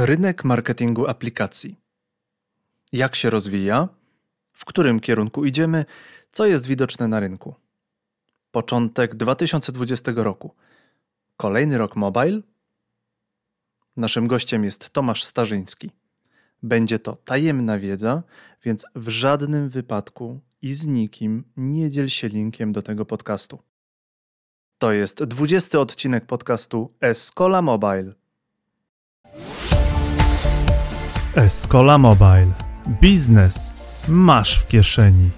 Rynek marketingu aplikacji. Jak się rozwija? W którym kierunku idziemy? Co jest widoczne na rynku? Początek 2020 roku. Kolejny rok mobile? Naszym gościem jest Tomasz Starzyński. Będzie to tajemna wiedza, więc w żadnym wypadku i z nikim nie dziel się linkiem do tego podcastu. To jest 20 odcinek podcastu Escola Mobile. Escola Mobile. Biznes masz w kieszeni.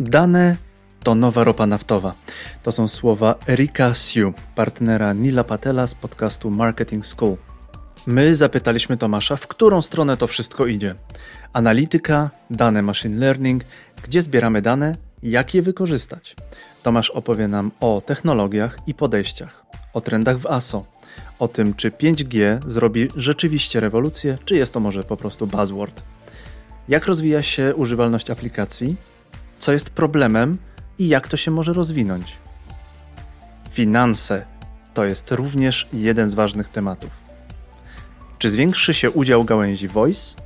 Dane to nowa ropa naftowa. To są słowa Erika Siu, partnera Nila Patela z podcastu Marketing School. My zapytaliśmy Tomasza, w którą stronę to wszystko idzie. Analityka, dane machine learning, gdzie zbieramy dane, jak je wykorzystać. Tomasz opowie nam o technologiach i podejściach, o trendach w ASO, o tym, czy 5G zrobi rzeczywiście rewolucję, czy jest to może po prostu buzzword. Jak rozwija się używalność aplikacji, co jest problemem i jak to się może rozwinąć. Finanse to jest również jeden z ważnych tematów. Czy zwiększy się udział gałęzi voice?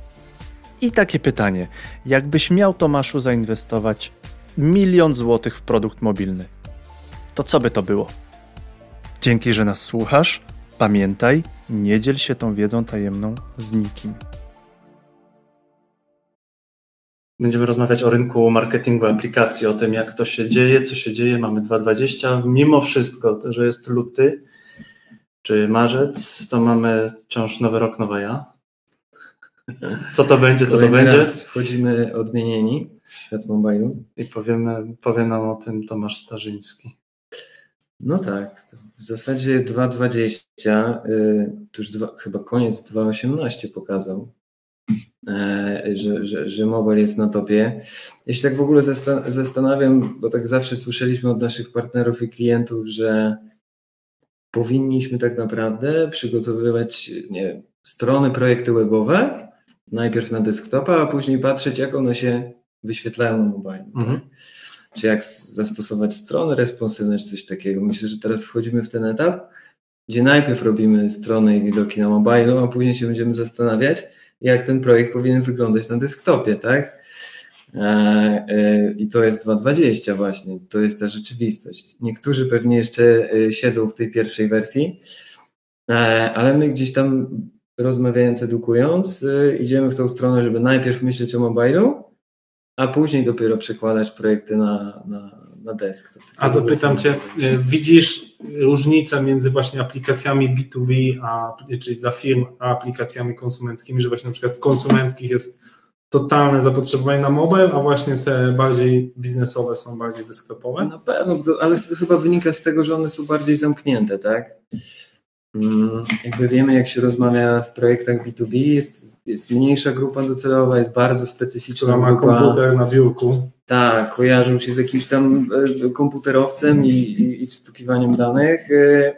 I takie pytanie: jakbyś miał Tomaszu zainwestować milion złotych w produkt mobilny, to co by to było? Dzięki, że nas słuchasz. Pamiętaj, nie dziel się tą wiedzą tajemną z nikim. Będziemy rozmawiać o rynku marketingu aplikacji, o tym, jak to się dzieje, co się dzieje. Mamy 2.20. Mimo wszystko, to, że jest luty czy marzec, to mamy wciąż nowy rok, nowa ja. Co to będzie, co to będzie? Raz wchodzimy odmienieni w świat mobilu. I powiemy, powie nam o tym Tomasz Starzyński. No tak, w zasadzie 2.20, y, to już dwa, chyba koniec 2.18 pokazał, e, że, że, że mobile jest na topie. Ja się tak w ogóle zasta- zastanawiam, bo tak zawsze słyszeliśmy od naszych partnerów i klientów, że powinniśmy tak naprawdę przygotowywać nie, strony, projekty webowe, najpierw na desktopa, a później patrzeć, jak one się wyświetlają na mobile. Mhm. Tak? Czy jak zastosować strony responsywne, czy coś takiego. Myślę, że teraz wchodzimy w ten etap, gdzie najpierw robimy strony i widoki na mobile, a później się będziemy zastanawiać, jak ten projekt powinien wyglądać na desktopie, tak? E, e, I to jest 2.20 właśnie, to jest ta rzeczywistość. Niektórzy pewnie jeszcze e, siedzą w tej pierwszej wersji, ale my gdzieś tam rozmawiając, edukując, idziemy w tą stronę, żeby najpierw myśleć o mobilu, a później dopiero przekładać projekty na, na, na desktop. A zapytam Cię, y, widzisz różnicę między właśnie aplikacjami B2B, a, czyli dla firm, a aplikacjami konsumenckimi, że właśnie na przykład w konsumenckich jest totalne zapotrzebowanie na mobile, a właśnie te bardziej biznesowe są bardziej desktopowe? Na pewno, to- ale to chyba wynika z tego, że one są bardziej zamknięte, tak? Mm, Jakby wiemy, jak się rozmawia w projektach B2B, jest, jest mniejsza grupa docelowa, jest bardzo specyficzna która ma grupa. komputer na biurku. Tak, kojarzą się z jakimś tam e, komputerowcem i, i, i wstukiwaniem danych. e,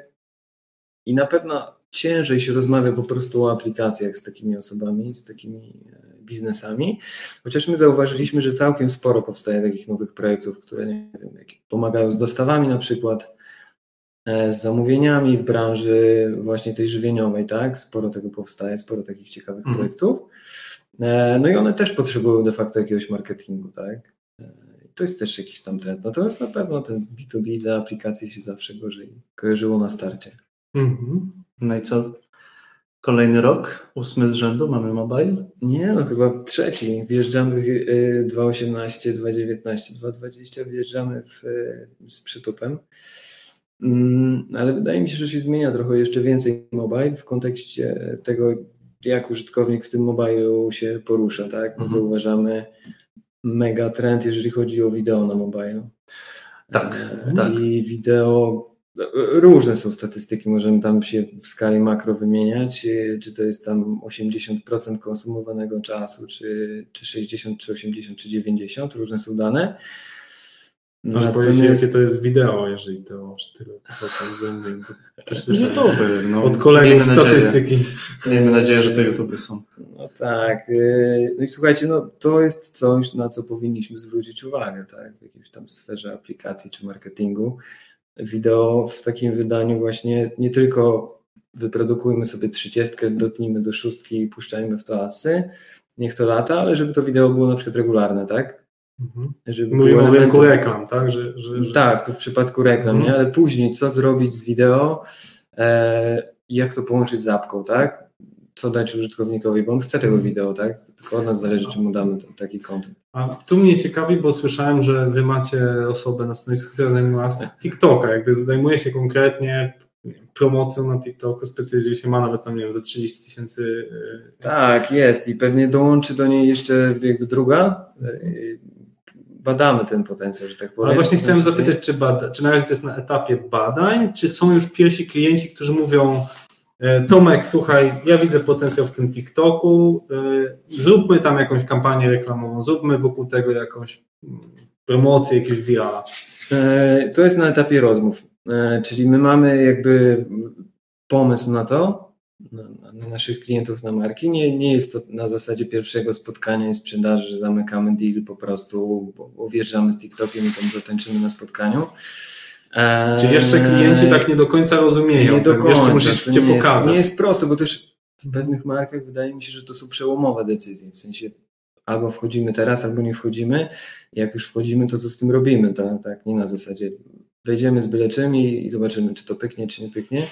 I na pewno ciężej się rozmawia po prostu o aplikacjach z takimi osobami, z takimi e, biznesami. Chociaż my zauważyliśmy, że całkiem sporo powstaje takich nowych projektów, które nie wiem, pomagają z dostawami na przykład, z zamówieniami w branży właśnie tej żywieniowej, tak? Sporo tego powstaje, sporo takich ciekawych Mhm. projektów. E, No i one też potrzebują de facto jakiegoś marketingu, tak? E, To jest też jakiś tam trend. Natomiast na pewno ten B2B dla aplikacji się zawsze gorzej kojarzyło na starcie. Mhm. No i co? Kolejny rok, ósmy z rzędu, mamy mobile. Nie, no chyba trzeci. Wjeżdżamy y, 2.18, 2.19, 2.20, wjeżdżamy w, z przytupem. Mm, Ale wydaje mi się, że się zmienia trochę jeszcze więcej mobile w kontekście tego, jak użytkownik w tym mobilu się porusza, tak? No to Mhm. uważamy mega trend, jeżeli chodzi o wideo na mobilu. Tak, E, tak. I wideo, e, różne są statystyki, możemy tam się w skali makro wymieniać, e, czy to jest tam 80% konsumowanego czasu, czy, czy 60, czy 80, czy 90, różne są dane. Może powiedzieć, jakie to jest wideo, jeżeli to aż tyle. Też słyszałem. YouTube, no. Od kolegów Miejmy nadzieję. statystyki. Miejmy nadzieję, że to YouTube są. No tak. e, No i słuchajcie, no to jest coś, na co powinniśmy zwrócić uwagę, tak? W jakiejś tam sferze aplikacji czy marketingu. Wideo w takim wydaniu właśnie nie tylko wyprodukujmy sobie trzydziestkę, dotnijmy do szóstki i puszczajmy w to asy, niech to lata, ale żeby to wideo było na przykład regularne, tak? Mhm. Żeby Mówimy o rynku reklam, tak? Że, że, że... Tak, to w przypadku reklam, mhm. nie? ale później co zrobić z wideo, e, jak to połączyć z apką, tak? Co dać użytkownikowi, bo on chce tego mhm. wideo, tak? Tylko od nas zależy, czy mu damy taki kontent. A tu mnie ciekawi, bo słyszałem, że wy macie osobę na stanowisku, która zajmuje się TikToka, jakby zajmuje się konkretnie promocją na TikToku, specjalizuje się, ma nawet tam, nie wiem, za 30 tysięcy. E, tak, jest i pewnie dołączy do niej jeszcze jakby druga. E, badamy ten potencjał, że tak powiem. Ale właśnie chciałem zapytać, czy, bada, czy na razie to jest na etapie badań, czy są już pierwsi klienci, którzy mówią, e, Tomek, słuchaj, ja widzę potencjał w tym TikToku, zróbmy tam jakąś kampanię reklamową, zróbmy wokół tego jakąś mm, promocję, jakiegoś virala. To jest na etapie rozmów. E, czyli my mamy jakby pomysł na to, na, na, naszych klientów, na marki. Nie, nie jest to na zasadzie pierwszego spotkania i sprzedaży, że zamykamy deal po prostu, bo wjeżdżamy z TikTokiem i tam zatańczymy na spotkaniu. Czyli jeszcze klienci tak nie do końca rozumieją. Nie do końca. Jeszcze musisz cię nie pokazać. Jest, nie jest proste, bo też w pewnych markach wydaje mi się, że to są przełomowe decyzje. W sensie albo wchodzimy teraz, albo nie wchodzimy. Jak już wchodzimy, to co z tym robimy? Tak, tak nie na zasadzie wejdziemy z byle czym i, i zobaczymy, czy to pyknie, czy nie pyknie.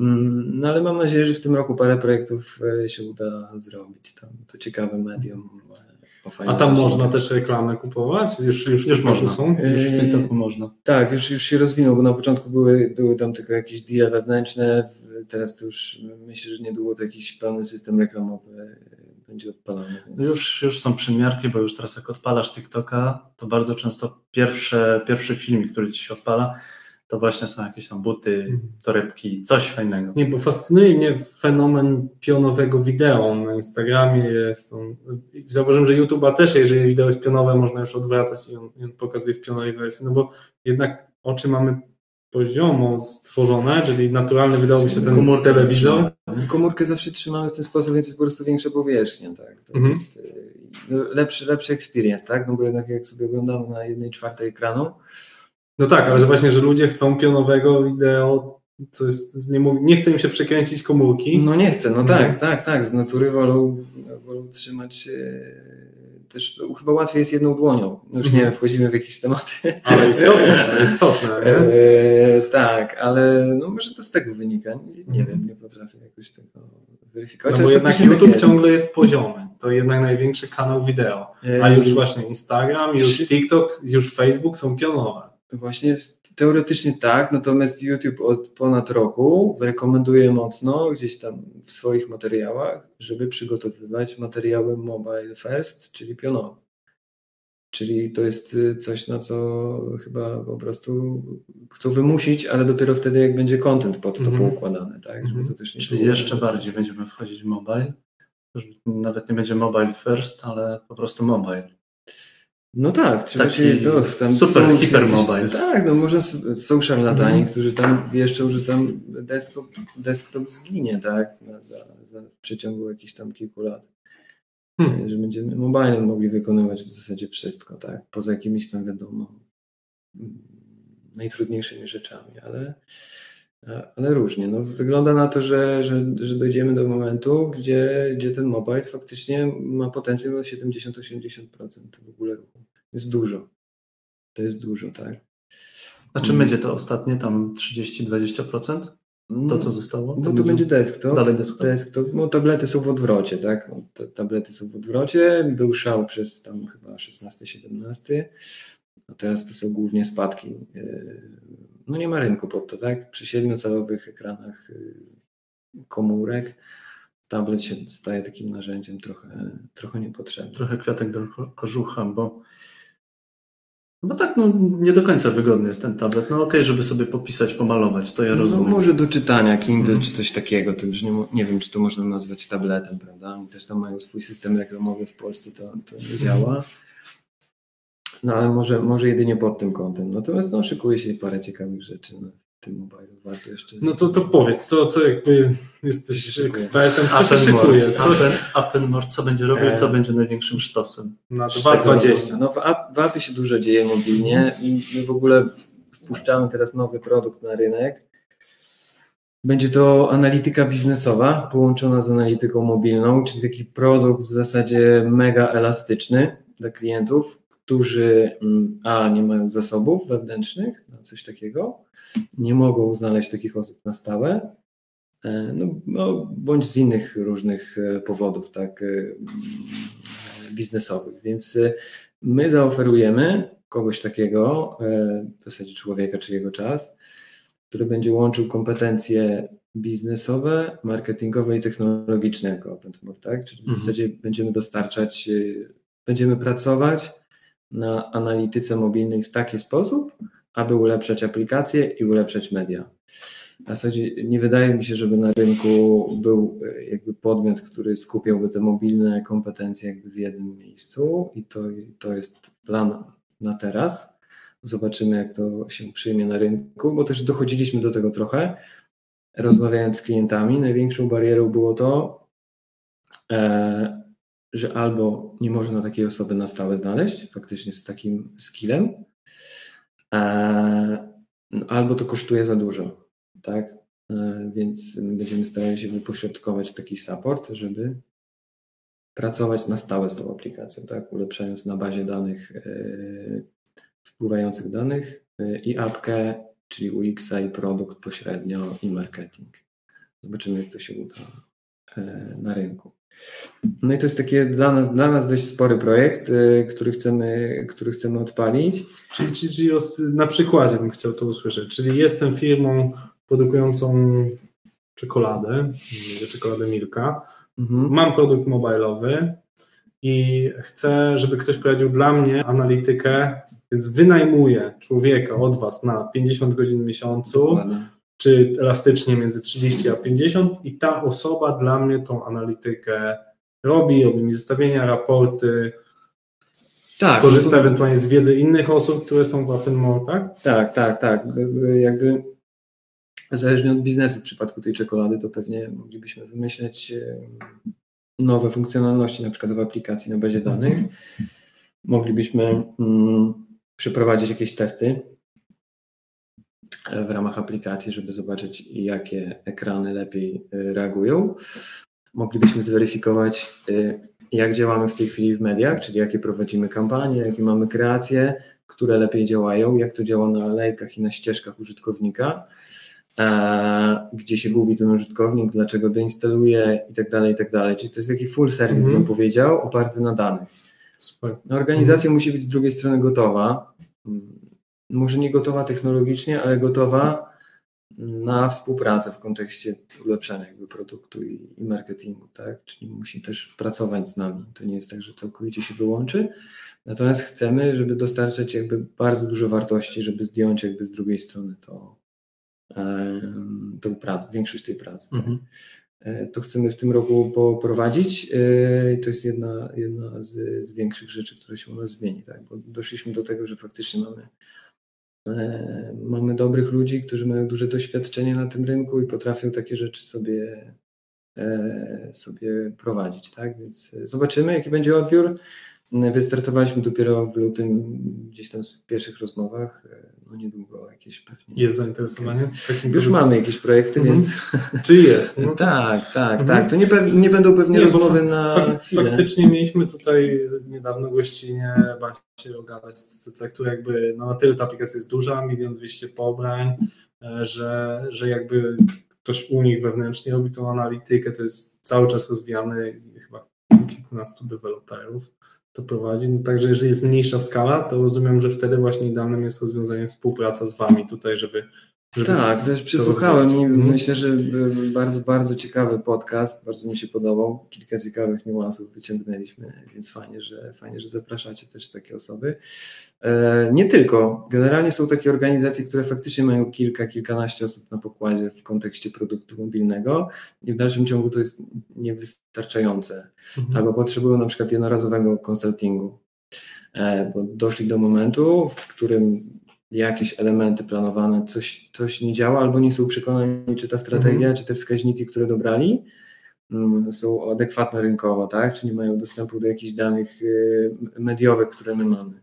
Mm, no ale mam nadzieję, że w tym roku parę projektów e, się uda zrobić. Tam to ciekawe medium. E, A tam można też reklamę kupować? Już, już, już można. Są? Już w TikToku można. Tak, już, już się rozwinął, bo na początku były, były tam tylko jakieś deale wewnętrzne, teraz to już myślę, że niedługo to jakiś pełny system reklamowy będzie odpalany. Więc... Już, już są przymiarki, bo już teraz jak odpalasz TikToka, to bardzo często pierwsze, pierwszy film, który ci się odpala, to właśnie są jakieś tam buty, mhm. torebki, coś fajnego. Nie, bo fascynuje mnie fenomen pionowego wideo na Instagramie. Jest on, zauważyłem, że YouTube'a też, jeżeli wideo jest pionowe, można już odwracać i on, i on pokazuje w pionowej wersji, no bo jednak oczy mamy poziomo stworzone, czyli naturalny wydałby się ten Komórkę telewizor. Komórkę zawsze trzymamy w ten sposób, więc jest po prostu większa powierzchnia, tak. To mhm. jest y, no, lepszy, lepszy experience, tak? No bo jednak jak sobie oglądamy na jednej czwartej ekranu. No tak, ale że właśnie, że ludzie chcą pionowego wideo, co jest, nie, nie chce im się przekręcić komórki. No nie chce, no mhm. tak, tak, tak. Z natury wolą, wolą trzymać też chyba łatwiej jest jedną dłonią. Już nie mhm. wchodzimy w jakieś tematy. Ale istotne, istotne. Nie? E, tak, ale no może to z tego wynika. Nie, nie wiem, nie potrafię jakoś tego zweryfikować. No bo jednak YouTube jest. ciągle jest poziomy. To jednak największy kanał wideo. A już właśnie Instagram, już TikTok, już Facebook są pionowe. Właśnie Teoretycznie tak, natomiast YouTube od ponad roku rekomenduje mocno gdzieś tam w swoich materiałach, żeby przygotowywać materiały mobile first, czyli pionowe. Czyli to jest y, coś, na co chyba po prostu chcą wymusić, ale dopiero wtedy, jak będzie content pod to mm -hmm. poukładany. Tak? Żeby to też nie Czyli jeszcze bardziej będziemy wchodzić w mobile. Nawet nie będzie mobile first, ale po prostu mobile. No tak, trzeba Taki się to tam super hipermobile. Tak, no może są szarlatani, mm. którzy tam wieszczą, że tam desktop, desktop zginie, tak, za, za w przeciągu jakichś tam kilku lat. Hmm. Że będziemy mobilem mogli wykonywać w zasadzie wszystko, tak, poza jakimiś tam wiadomo najtrudniejszymi rzeczami, ale, ale różnie. No, wygląda na to, że, że, że dojdziemy do momentu, gdzie, gdzie ten mobile faktycznie ma potencjał na 70-80% w ogóle ruchu jest dużo. To jest dużo, tak. A czym będzie to ostatnie, tam 30-20%? To, co zostało? To, no to będzie desktop. Dalej desktop. desktop. No, tablety są w odwrocie, tak? No, tablety są w odwrocie. Był szał przez tam chyba 16-17. A teraz to są głównie spadki. Yy, no nie ma rynku pod to, tak? Przy siedmiocalowych ekranach yy, komórek tablet się staje takim narzędziem trochę, trochę niepotrzebnym. Trochę kwiatek do kożucha, bo no tak, no nie do końca wygodny jest ten tablet. No okej, okay, żeby sobie popisać, pomalować, to ja no, rozumiem. No może do czytania Kindle mm. czy coś takiego, to już nie, nie wiem, czy to można nazwać tabletem, prawda? Oni też tam mają swój system reklamowy w Polsce, to, to nie działa. No ale może, może jedynie pod tym kątem. Natomiast no, szykuje się parę ciekawych rzeczy. No tym mobile warto jeszcze. No to, to powiedz, co, co jakby jesteś ekspertem, co się szykuje? Co... Appenmore, co będzie robił, co e. będzie największym sztosem? Na 2.20. No w, app, w appie się dużo dzieje mobilnie i my w ogóle wpuszczamy teraz nowy produkt na rynek. Będzie to analityka biznesowa połączona z analityką mobilną, czyli taki produkt w zasadzie mega elastyczny dla klientów, którzy mm, a nie mają zasobów wewnętrznych na coś takiego, nie mogą znaleźć takich osób na stałe, e, no, no, bądź z innych różnych e, powodów, tak, e, biznesowych. Więc my zaoferujemy kogoś takiego, w zasadzie człowieka czy jego czas, który będzie łączył kompetencje biznesowe, marketingowe i technologiczne jako OpenTumor, tak? Czyli w mhm. zasadzie będziemy dostarczać, będziemy pracować na analityce mobilnej w taki sposób, aby ulepszać aplikacje i ulepszać media. Zasadzie nie wydaje mi się, żeby na rynku był e, jakby podmiot, który skupiałby te mobilne kompetencje jakby w jednym miejscu i to, to jest plan na teraz. Zobaczymy, jak to się przyjmie na rynku, bo też dochodziliśmy do tego trochę, rozmawiając z klientami. Największą barierą było to, e, że albo nie można takiej osoby na stałe znaleźć, faktycznie z takim skillem, e, albo to kosztuje za dużo, tak? E, więc będziemy starali się wypośrodkować taki support, żeby pracować na stałe z tą aplikacją, tak? Ulepszając na bazie danych, e, wpływających danych i apkę, czyli UX-a i produkt pośrednio i marketing. Zobaczymy, jak to się uda na rynku. No i to jest takie dla nas, dla nas dość spory projekt, y, który chcemy, który chcemy odpalić. Czyli, czyli, czyli na przykładzie bym chciał to usłyszeć. Czyli jestem firmą produkującą czekoladę, czekoladę Milka. Mhm. Mam produkt mobilowy i chcę, żeby ktoś prowadził dla mnie analitykę, więc wynajmuję człowieka od Was na 50 godzin w miesiącu. Dokładnie czy elastycznie między 30 a 50 i ta osoba dla mnie tą analitykę robi, robi mi zestawienia, raporty, tak, korzysta to... ewentualnie z wiedzy innych osób, które są w Appenmore, tak? Tak, tak, tak. Jakby zależnie od biznesu w przypadku tej czekolady, to pewnie moglibyśmy wymyśleć nowe funkcjonalności, na przykład w aplikacji na bazie danych. Moglibyśmy mm, przeprowadzić jakieś testy w ramach aplikacji, żeby zobaczyć, jakie ekrany lepiej y, reagują. Moglibyśmy zweryfikować, y, jak działamy w tej chwili w mediach, czyli jakie prowadzimy kampanie, jakie mamy kreacje, które lepiej działają, jak to działa na lejkach i na ścieżkach użytkownika, gdzie się gubi ten użytkownik, dlaczego deinstaluje i tak dalej, i tak dalej. Czyli to jest taki full service, mm -hmm. bym powiedział, oparty na danych. Super. No, organizacja mm -hmm. musi być z drugiej strony gotowa może nie gotowa technologicznie, ale gotowa na współpracę w kontekście ulepszania jakby produktu i, i, marketingu, tak? Czyli musi też pracować z nami. To nie jest tak, że całkowicie się wyłączy. Natomiast chcemy, żeby dostarczać jakby bardzo dużo wartości, żeby zdjąć jakby z drugiej strony to, tą pracę, większość tej pracy. Tak? Mhm. Tak? To chcemy w tym roku poprowadzić. E, to jest jedna, jedna z, z większych rzeczy, które się u nas zmieni, tak? bo doszliśmy do tego, że faktycznie mamy E, mamy dobrych ludzi, którzy mają duże doświadczenie na tym rynku i potrafią takie rzeczy sobie, e, sobie prowadzić. Tak? Więc zobaczymy, jaki będzie odbiór. Wystartowaliśmy dopiero w lutym, gdzieś tam w pierwszych rozmowach. No niedługo jakieś pewnie. Jest zainteresowanie? Już mamy jakieś projekty, mhm. więc. Czy jest? No tak, tak, mhm. tak. To nie, nie będą pewnie nie, rozmowy na. Fak chwilę. Faktycznie mieliśmy tutaj niedawno gościnę Basię Ogalę z CC, która jakby no, na tyle ta aplikacja jest duża, milion dwieście pobrań, e, że, że jakby ktoś u nich wewnętrznie robi tą analitykę, to jest cały czas rozwijane chyba kilkunastu deweloperów to prowadzi. No, także jeżeli jest mniejsza skala, to rozumiem, że wtedy właśnie idealnym jest rozwiązanie współpraca z Wami tutaj, żeby tak, też przysłuchałem i mhm. myślę, że bardzo, bardzo ciekawy podcast, bardzo mi się podobał. Kilka ciekawych niuansów wyciągnęliśmy, więc fajnie, że fajnie, że zapraszacie też takie osoby. E, nie tylko. Generalnie są takie organizacje, które faktycznie mają kilka, kilkanaście osób na pokładzie w kontekście produktu mobilnego i w dalszym ciągu to jest niewystarczające. Mhm. Albo potrzebują na przykład jednorazowego konsultingu, e, bo doszli do momentu, w którym jakieś elementy planowane, coś, coś nie działa, albo nie są przekonani, czy ta strategia, mm. czy te wskaźniki, które dobrali, mm, są adekwatne rynkowo, tak? Czy nie mają dostępu do jakichś danych y, mediowych, które my mamy.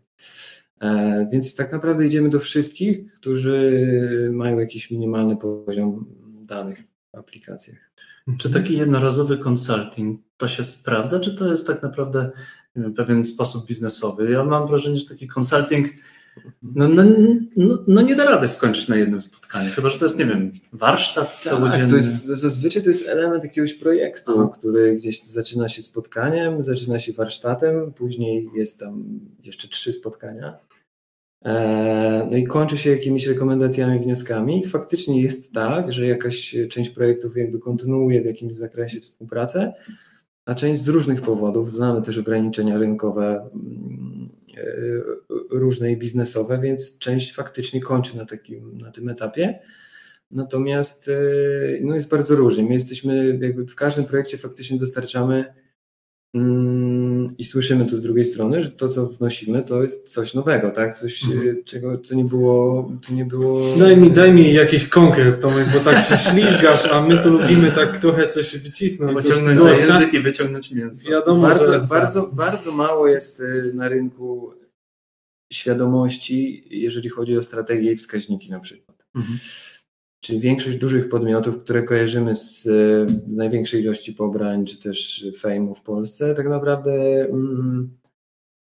E, więc tak naprawdę idziemy do wszystkich, którzy mają jakiś minimalny poziom danych aplikacjach. Czy taki jednorazowy consulting to się sprawdza, czy to jest tak naprawdę wiem, pewien sposób biznesowy? Ja mam wrażenie, że taki consulting no, no, no, no, nie da rady skończyć na jednym spotkaniu, chyba że to jest, nie wiem, warsztat tak, całodzienny. To jest, zazwyczaj to jest element jakiegoś projektu, Aha. który gdzieś zaczyna się spotkaniem, zaczyna się warsztatem, później jest tam jeszcze trzy spotkania. E, no i kończy się jakimiś rekomendacjami, wnioskami. Faktycznie jest tak, że jakaś część projektów jakby kontynuuje w jakimś zakresie współpracę, a część z różnych powodów. Znamy też ograniczenia rynkowe mm, różne i biznesowe, więc część faktycznie kończy na, takim, na tym etapie. Natomiast e, no jest bardzo różnie. My jesteśmy jakby w każdym projekcie faktycznie dostarczamy I słyszymy to z drugiej strony, że to, co wnosimy, to jest coś nowego, tak? Coś, mhm. E, czego, co nie było, to nie było. Daj mi, daj mi jakiś konkret, Tomek, bo tak się ślizgasz, a my tu lubimy tak trochę coś wycisnąć. Pociągnąć za język i wyciągnąć mięso. Wiadomo, bardzo, że... bardzo, bardzo mało jest e, na rynku świadomości, jeżeli chodzi o strategię i wskaźniki na przykład. Mhm. Czyli większość dużych podmiotów, które kojarzymy z, z największej ilości pobrań, czy też fejmu w Polsce, tak naprawdę mm,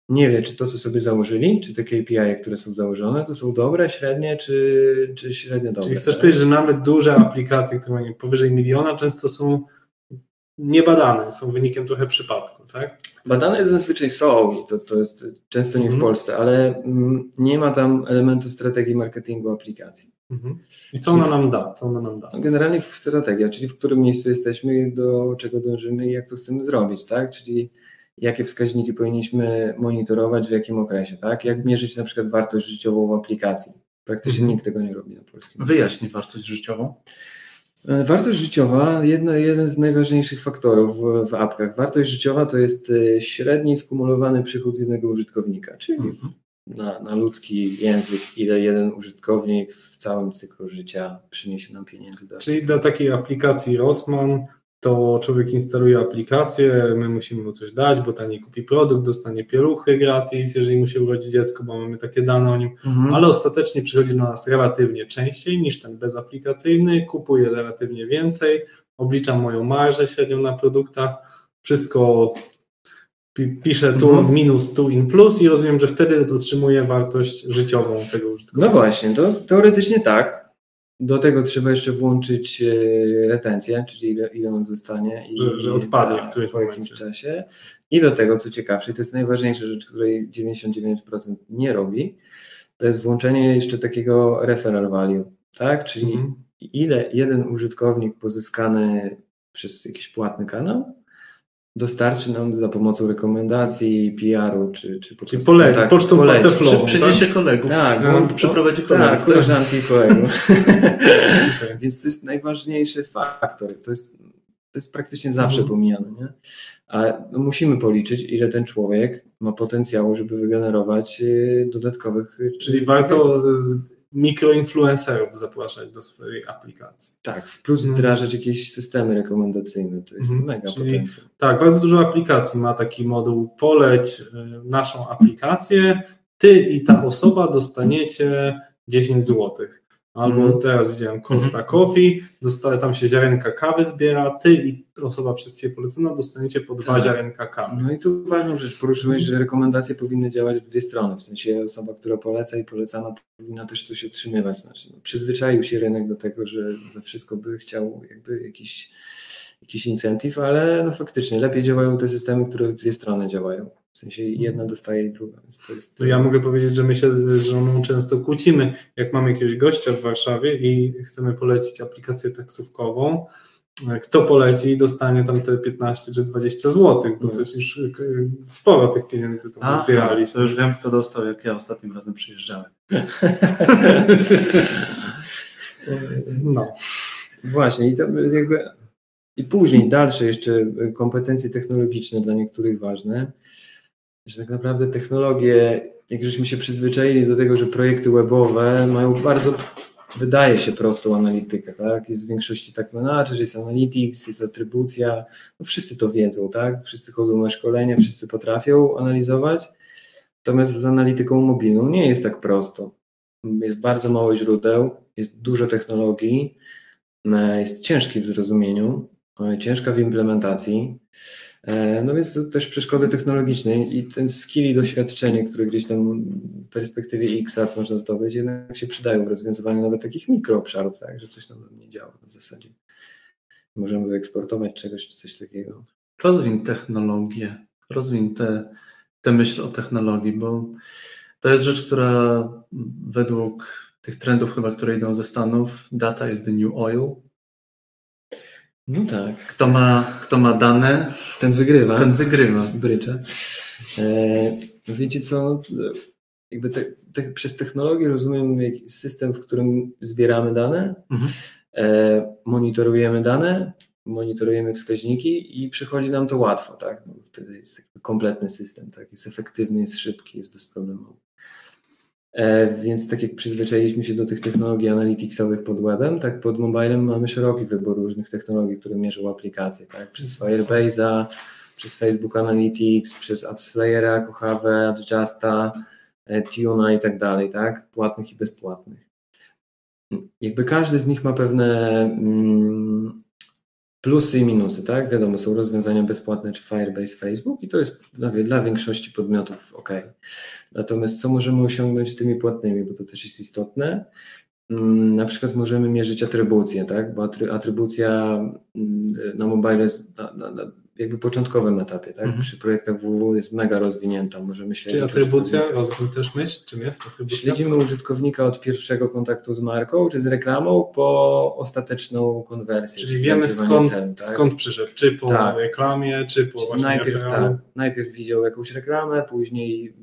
nie wie, czy to, co sobie założyli, czy te KPI, które są założone, to są dobre, średnie, czy, czy średnio dobre. Czyli chcesz tak? powiedzieć, że nawet duże aplikacje, które mają powyżej miliona, często są niebadane, są wynikiem trochę przypadku, tak? Badane zazwyczaj są i to, to jest często nie w mhm. Polsce, ale mm, nie ma tam elementu strategii marketingu aplikacji. Mhm. I co ona nam da? Co ona nam da? Generalnie strategia, czyli w którym miejscu jesteśmy, do czego dążymy i jak to chcemy zrobić, tak? Czyli jakie wskaźniki powinniśmy monitorować w jakim okresie, tak? Jak mierzyć na przykład wartość życiową w aplikacji. Praktycznie mhm. nikt tego nie robi na polskim. Wyjaśnij wartość życiową. E, wartość życiowa, jedno, jeden z najważniejszych faktorów w, w apkach. Wartość życiowa to jest e, średni skumulowany przychód z jednego użytkownika, czyli mhm na, na ludzki język, ile jeden użytkownik w całym cyklu życia przyniesie nam pieniędzy. Do Czyli dla takiej aplikacji Rossmann to człowiek instaluje aplikację, my musimy mu coś dać, bo taniej kupi produkt, dostanie pieluchy gratis, jeżeli mu się urodzi dziecko, bo mamy takie dane o nim, mhm. ale ostatecznie przychodzi do nas relatywnie częściej niż ten bezaplikacyjny, kupuje relatywnie więcej, obliczam moją marżę średnią na produktach, wszystko piszę tu mhm. minus, tu in plus i rozumiem, że wtedy otrzymuję wartość życiową tego użytkownika. No właśnie, to teoretycznie tak. Do tego trzeba jeszcze włączyć e, retencję, czyli ile, ile on zostanie. I, że, że odpadnie w którymś po jakimś czasie. I do tego, co ciekawsze, to jest najważniejsza rzecz, której 99% nie robi, to jest włączenie jeszcze takiego referral value, tak? Czyli mhm. ile jeden użytkownik pozyskany przez jakiś płatny kanał dostarczy nam za pomocą rekomendacji, PR-u, czy, czy po Czyli poleci, tak, pocztą poleci. Przy, przyniesie tak? kolegów, tak, no, on przyprowadzi kolegów. Tak, koleżanki i kolegów. Więc to jest najważniejszy faktor. To jest, to jest praktycznie zawsze mhm. pomijane. Nie? A no, musimy policzyć, ile ten człowiek ma potencjału, żeby wygenerować y, dodatkowych... Czyli warto mikroinfluencerów zapraszać do swojej aplikacji. Tak, plus mhm. wdrażać jakieś systemy rekomendacyjne, to jest mhm. mega Czyli, potencjał. Tak, bardzo dużo aplikacji ma taki moduł poleć y, naszą aplikację, ty i ta osoba dostaniecie 10 złotych. Albo mm. teraz widziałem Costa mm. Coffee, dostale, tam się ziarenka kawy zbiera, ty i osoba przez ciebie polecona dostaniecie po dwa tak. ziarenka kawy. No i tu ważną rzecz poruszyłeś, że rekomendacje powinny działać w dwie strony. W sensie osoba, która poleca i polecana powinna też coś otrzymywać. Znaczy, no, przyzwyczaił się rynek do tego, że za wszystko by chciał jakby jakiś, jakiś incentyw, ale no faktycznie lepiej działają te systemy, które w dwie strony działają. W sensie jedna dostaje i druga. to jest... No ja mogę powiedzieć, że my się z żoną często kłócimy, jak mamy jakiegoś gościa w Warszawie i chcemy polecić aplikację taksówkową, kto poleci dostanie tam te 15 czy 20 zł, bo to jest już e, sporo tych pieniędzy tam zbierali. To już wiem, kto dostał, jak ja ostatnim razem przyjeżdżałem. no. Właśnie, i, to jakby, i później dalsze jeszcze kompetencje technologiczne dla niektórych ważne że tak naprawdę technologie, jak żeśmy się przyzwyczaili do tego, że projekty webowe mają bardzo, wydaje się, prostą analitykę, tak? Jest w większości tak menadżer, jest analytics, jest atrybucja, no wszyscy to wiedzą, tak? Wszyscy chodzą na szkolenia, wszyscy potrafią analizować, natomiast z analityką mobilną nie jest tak prosto. Jest bardzo mało źródeł, jest dużo technologii, jest ciężki w zrozumieniu, ciężka w implementacji. No więc to też przeszkody technologiczne i ten skill i doświadczenie, które gdzieś tam w perspektywie X lat można zdobyć, jednak się przydają w rozwiązywaniu nawet takich mikroobszarów, tak, że coś tam nie działa w zasadzie. Możemy wyeksportować czegoś coś takiego. Rozwiń technologię, rozwiń tę te, myśl o technologii, bo to jest rzecz, która według tych trendów chyba, które idą ze Stanów, data is the new oil. No tak. Kto ma, kto ma dane, ten wygrywa. Ten wygrywa. Bryczę. E, wiecie co? Jakby te, te, przez technologię rozumiem system, w którym zbieramy dane, mhm. e, monitorujemy dane, monitorujemy wskaźniki i przychodzi nam to łatwo, tak? Wtedy jest kompletny system, tak? Jest efektywny, jest szybki, jest bezproblemowy. E, więc tak jak przyzwyczailiśmy się do tych technologii analyticsowych pod webem, tak pod mobilem mamy szeroki wybór różnych technologii, które mierzą aplikacje, tak? Przez Firebase'a, przez Facebook Analytics, przez AppsFlayera, Kochawę, AdJusta, e, Tuna i tak dalej, tak? Płatnych i bezpłatnych. Jakby każdy z nich ma pewne mm, plusy i minusy, tak? Wiadomo, są rozwiązania bezpłatne czy Firebase, Facebook i to jest dla, dla większości podmiotów ok. Natomiast co możemy osiągnąć tymi płatnymi, bo to też jest istotne. Mm, na przykład możemy mierzyć atrybucję, tak? Bo atrybucja mm, na mobile jest na, na jakby początkowym etapie, tak? Mhm. Przy projektach www jest mega rozwinięta, możemy śledzić. Czy atrybucja, rozwój też myśl, czym jest atrybucja? Śledzimy użytkownika od pierwszego kontaktu z marką czy z reklamą po ostateczną konwersję. Czyli wiemy skąd, celu, tak? skąd przyszedł, czy po tak. reklamie, czy po właśnie najpierw, tak, najpierw widział jakąś reklamę, później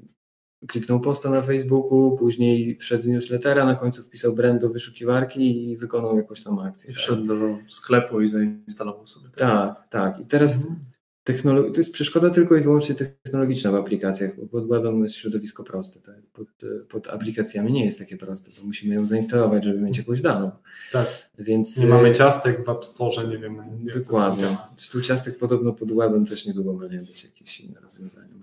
kliknął posta na Facebooku, później wszedł newslettera, na końcu wpisał brand do wyszukiwarki i wykonał jakąś tam akcję. I wszedł tak? do sklepu i zainstalował sobie. Tak, tak. I teraz mhm. technolo- to jest przeszkoda tylko i wyłącznie technologiczna w aplikacjach, bo pod webem jest środowisko proste. Tak? Pod, pod, aplikacjami nie jest takie proste, bo musimy ją zainstalować, żeby mieć jakąś daną. Tak. Więc, nie mamy ciastek w App Store, nie wiemy. Dokładnie. Zresztą ciastek podobno pod webem też niedługo ma nie być jakieś inne rozwiązania.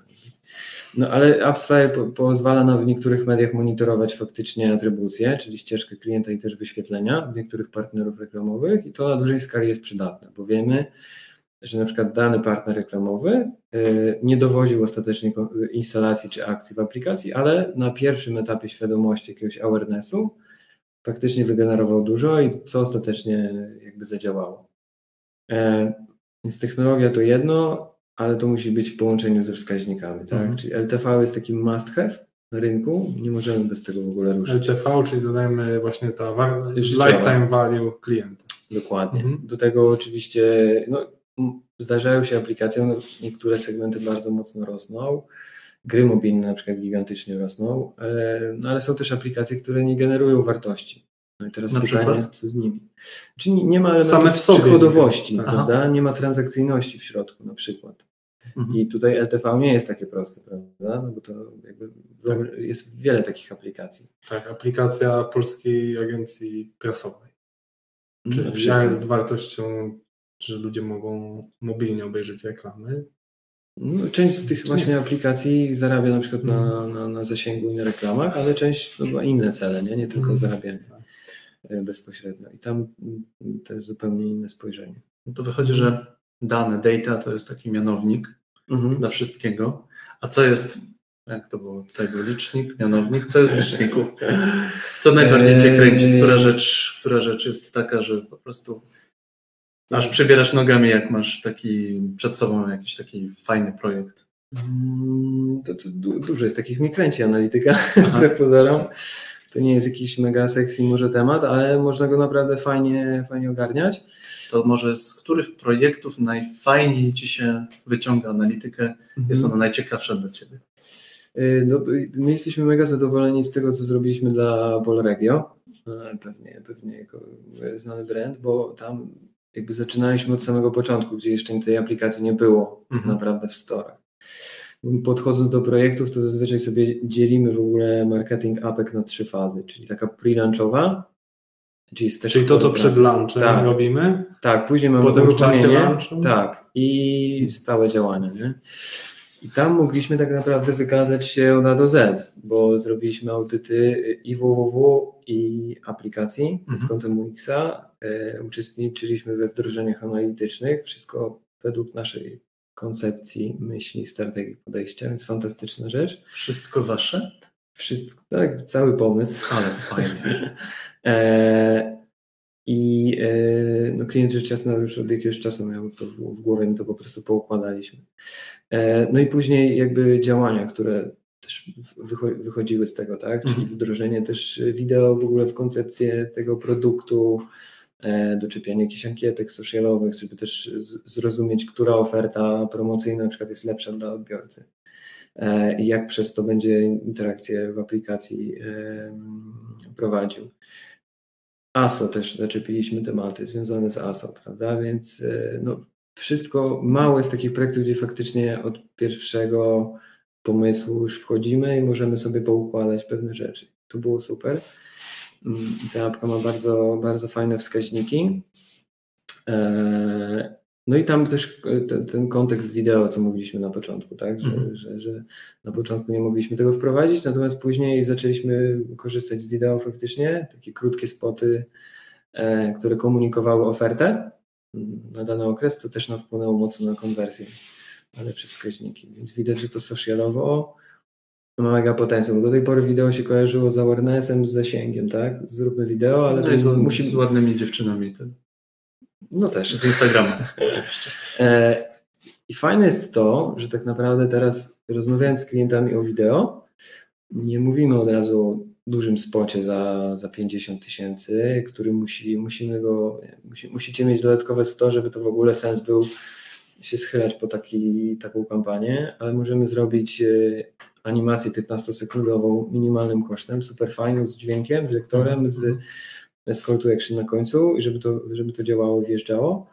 No ale AppsFlyer po, pozwala nam w niektórych mediach monitorować faktycznie atrybucję, czyli ścieżkę klienta i też wyświetlenia niektórych partnerów reklamowych i to na dużej skali jest przydatne, bo wiemy, że na przykład dany partner reklamowy y, nie dowoził ostatecznie instalacji czy akcji w aplikacji, ale na pierwszym etapie świadomości jakiegoś awarenessu faktycznie wygenerował dużo i co ostatecznie jakby zadziałało. E, więc technologia to jedno, ale to musi być w połączeniu ze wskaźnikami, tak? Mhm. Czyli LTV jest takim must have na rynku, nie możemy bez tego w ogóle ruszyć. LTV, czyli dodajemy właśnie ta lifetime value klienta. Dokładnie. Mhm. Do tego oczywiście no, zdarzają się aplikacje, no, niektóre segmenty bardzo mocno rosną, gry mobilne na przykład gigantycznie rosną, e, no, ale są też aplikacje, które nie generują wartości. No i teraz na pytanie, przykład? co z nimi? Czyli nie ma Same w sobie przychodowości, prawda? Nie ma transakcyjności w środku na przykład. Mhm. I tutaj LTV nie jest takie proste, prawda? No bo to jakby tak. jest wiele takich aplikacji. Tak, aplikacja Polskiej Agencji Prasowej. Czyli no, jest wartością, że ludzie mogą mobilnie obejrzeć reklamy. No, część z tych właśnie aplikacji zarabia na przykład na, mhm. na, na zasięgu i na reklamach, ale część no, ma inne cele, nie, nie tylko mhm. zarabianie tak. Bezpośrednio. I tam mm, to jest zupełnie inne spojrzenie. No to wychodzi, że dane, data to jest taki mianownik, mhm. dla wszystkiego. A co jest, jak to było tutaj był licznik, mianownik, co jest w liczniku? Co najbardziej cię kręci? Która rzecz, która rzecz jest taka, że po prostu aż przybierasz nogami, jak masz taki przed sobą jakiś taki fajny projekt? Mm, to, to dużo jest takich, mnie kręci analityka, pozorom. To nie jest jakiś mega sexy może temat, ale można go naprawdę fajnie, fajnie ogarniać to może z których projektów najfajniej Ci się wyciąga analitykę, mhm. jest ona najciekawsza dla Ciebie? Y, no, my jesteśmy mega zadowoleni z tego, co zrobiliśmy dla Polregio, e, pewnie, pewnie jako znany brand, bo tam jakby zaczynaliśmy od samego początku, gdzie jeszcze tej aplikacji nie było mhm. naprawdę w storach. Podchodząc do projektów, to zazwyczaj sobie dzielimy w ogóle marketing APEK na trzy fazy, czyli taka pre-launchowa, Czyli, Czyli to, co przed lunchem tak. robimy? Tak, później mamy Potem uruchomienie. Tak, i stałe działania. Nie? I tam mogliśmy tak naprawdę wykazać się od A do Z, bo zrobiliśmy audyty i www, i aplikacji pod Mhm. kątem UX-a. E, Uczestniczyliśmy we wdrożeniach analitycznych, wszystko według naszej koncepcji, myśli, strategii podejścia, więc fantastyczna rzecz. Wszystko wasze? Wszystko, tak, cały pomysł. Ale fajnie. E, I e, no, klient rzecz jasna już od jakiegoś czasu miał to w, w głowie, my to po prostu poukładaliśmy. E, no i później jakby działania, które też wycho- wychodziły z tego, tak? Czyli Mhm. wdrożenie też wideo w ogóle w koncepcję tego produktu, doczepianie jakichś ankietek socialowych, żeby też zrozumieć, która oferta promocyjna na przykład jest lepsza dla odbiorcy e, i jak przez to będzie interakcję w aplikacji prowadził. ASO też zaczepiliśmy tematy związane z ASO, prawda? Więc e, no, wszystko małe z takich projektów, gdzie faktycznie od pierwszego pomysłu już wchodzimy i możemy sobie poukładać pewne rzeczy. To było super. I Ta apka ma bardzo, bardzo fajne wskaźniki. E, No i tam też e, te- ten kontekst wideo, co mówiliśmy na początku, tak? Że, Mhm. że, że na początku nie mogliśmy tego wprowadzić, natomiast później zaczęliśmy korzystać z wideo faktycznie, takie krótkie spoty, e, które komunikowały ofertę na dany okres, to też nam wpłynęło mocno na konwersję, na lepsze wskaźniki. Więc widać, że to socialowo ma mega potencjał. Do tej pory wideo się kojarzyło z awarenessem, z zasięgiem, tak? Zróbmy wideo, ale No to z, musi... z ładnymi dziewczynami. To, No też. z Instagrama oczywiście. E, I fajne jest to, że tak naprawdę teraz rozmawiając z klientami o wideo, nie mówimy od razu o dużym spocie za, za 50 tysięcy, który musi, musimy go, musi, musicie mieć dodatkowe 100, żeby to w ogóle sens był się schylać po taki, taką kampanię, ale możemy zrobić e, animację 15-sekundową minimalnym kosztem, super fajną, z dźwiękiem, z lektorem, z, z call to action na końcu, i żeby to, żeby to działało, wjeżdżało.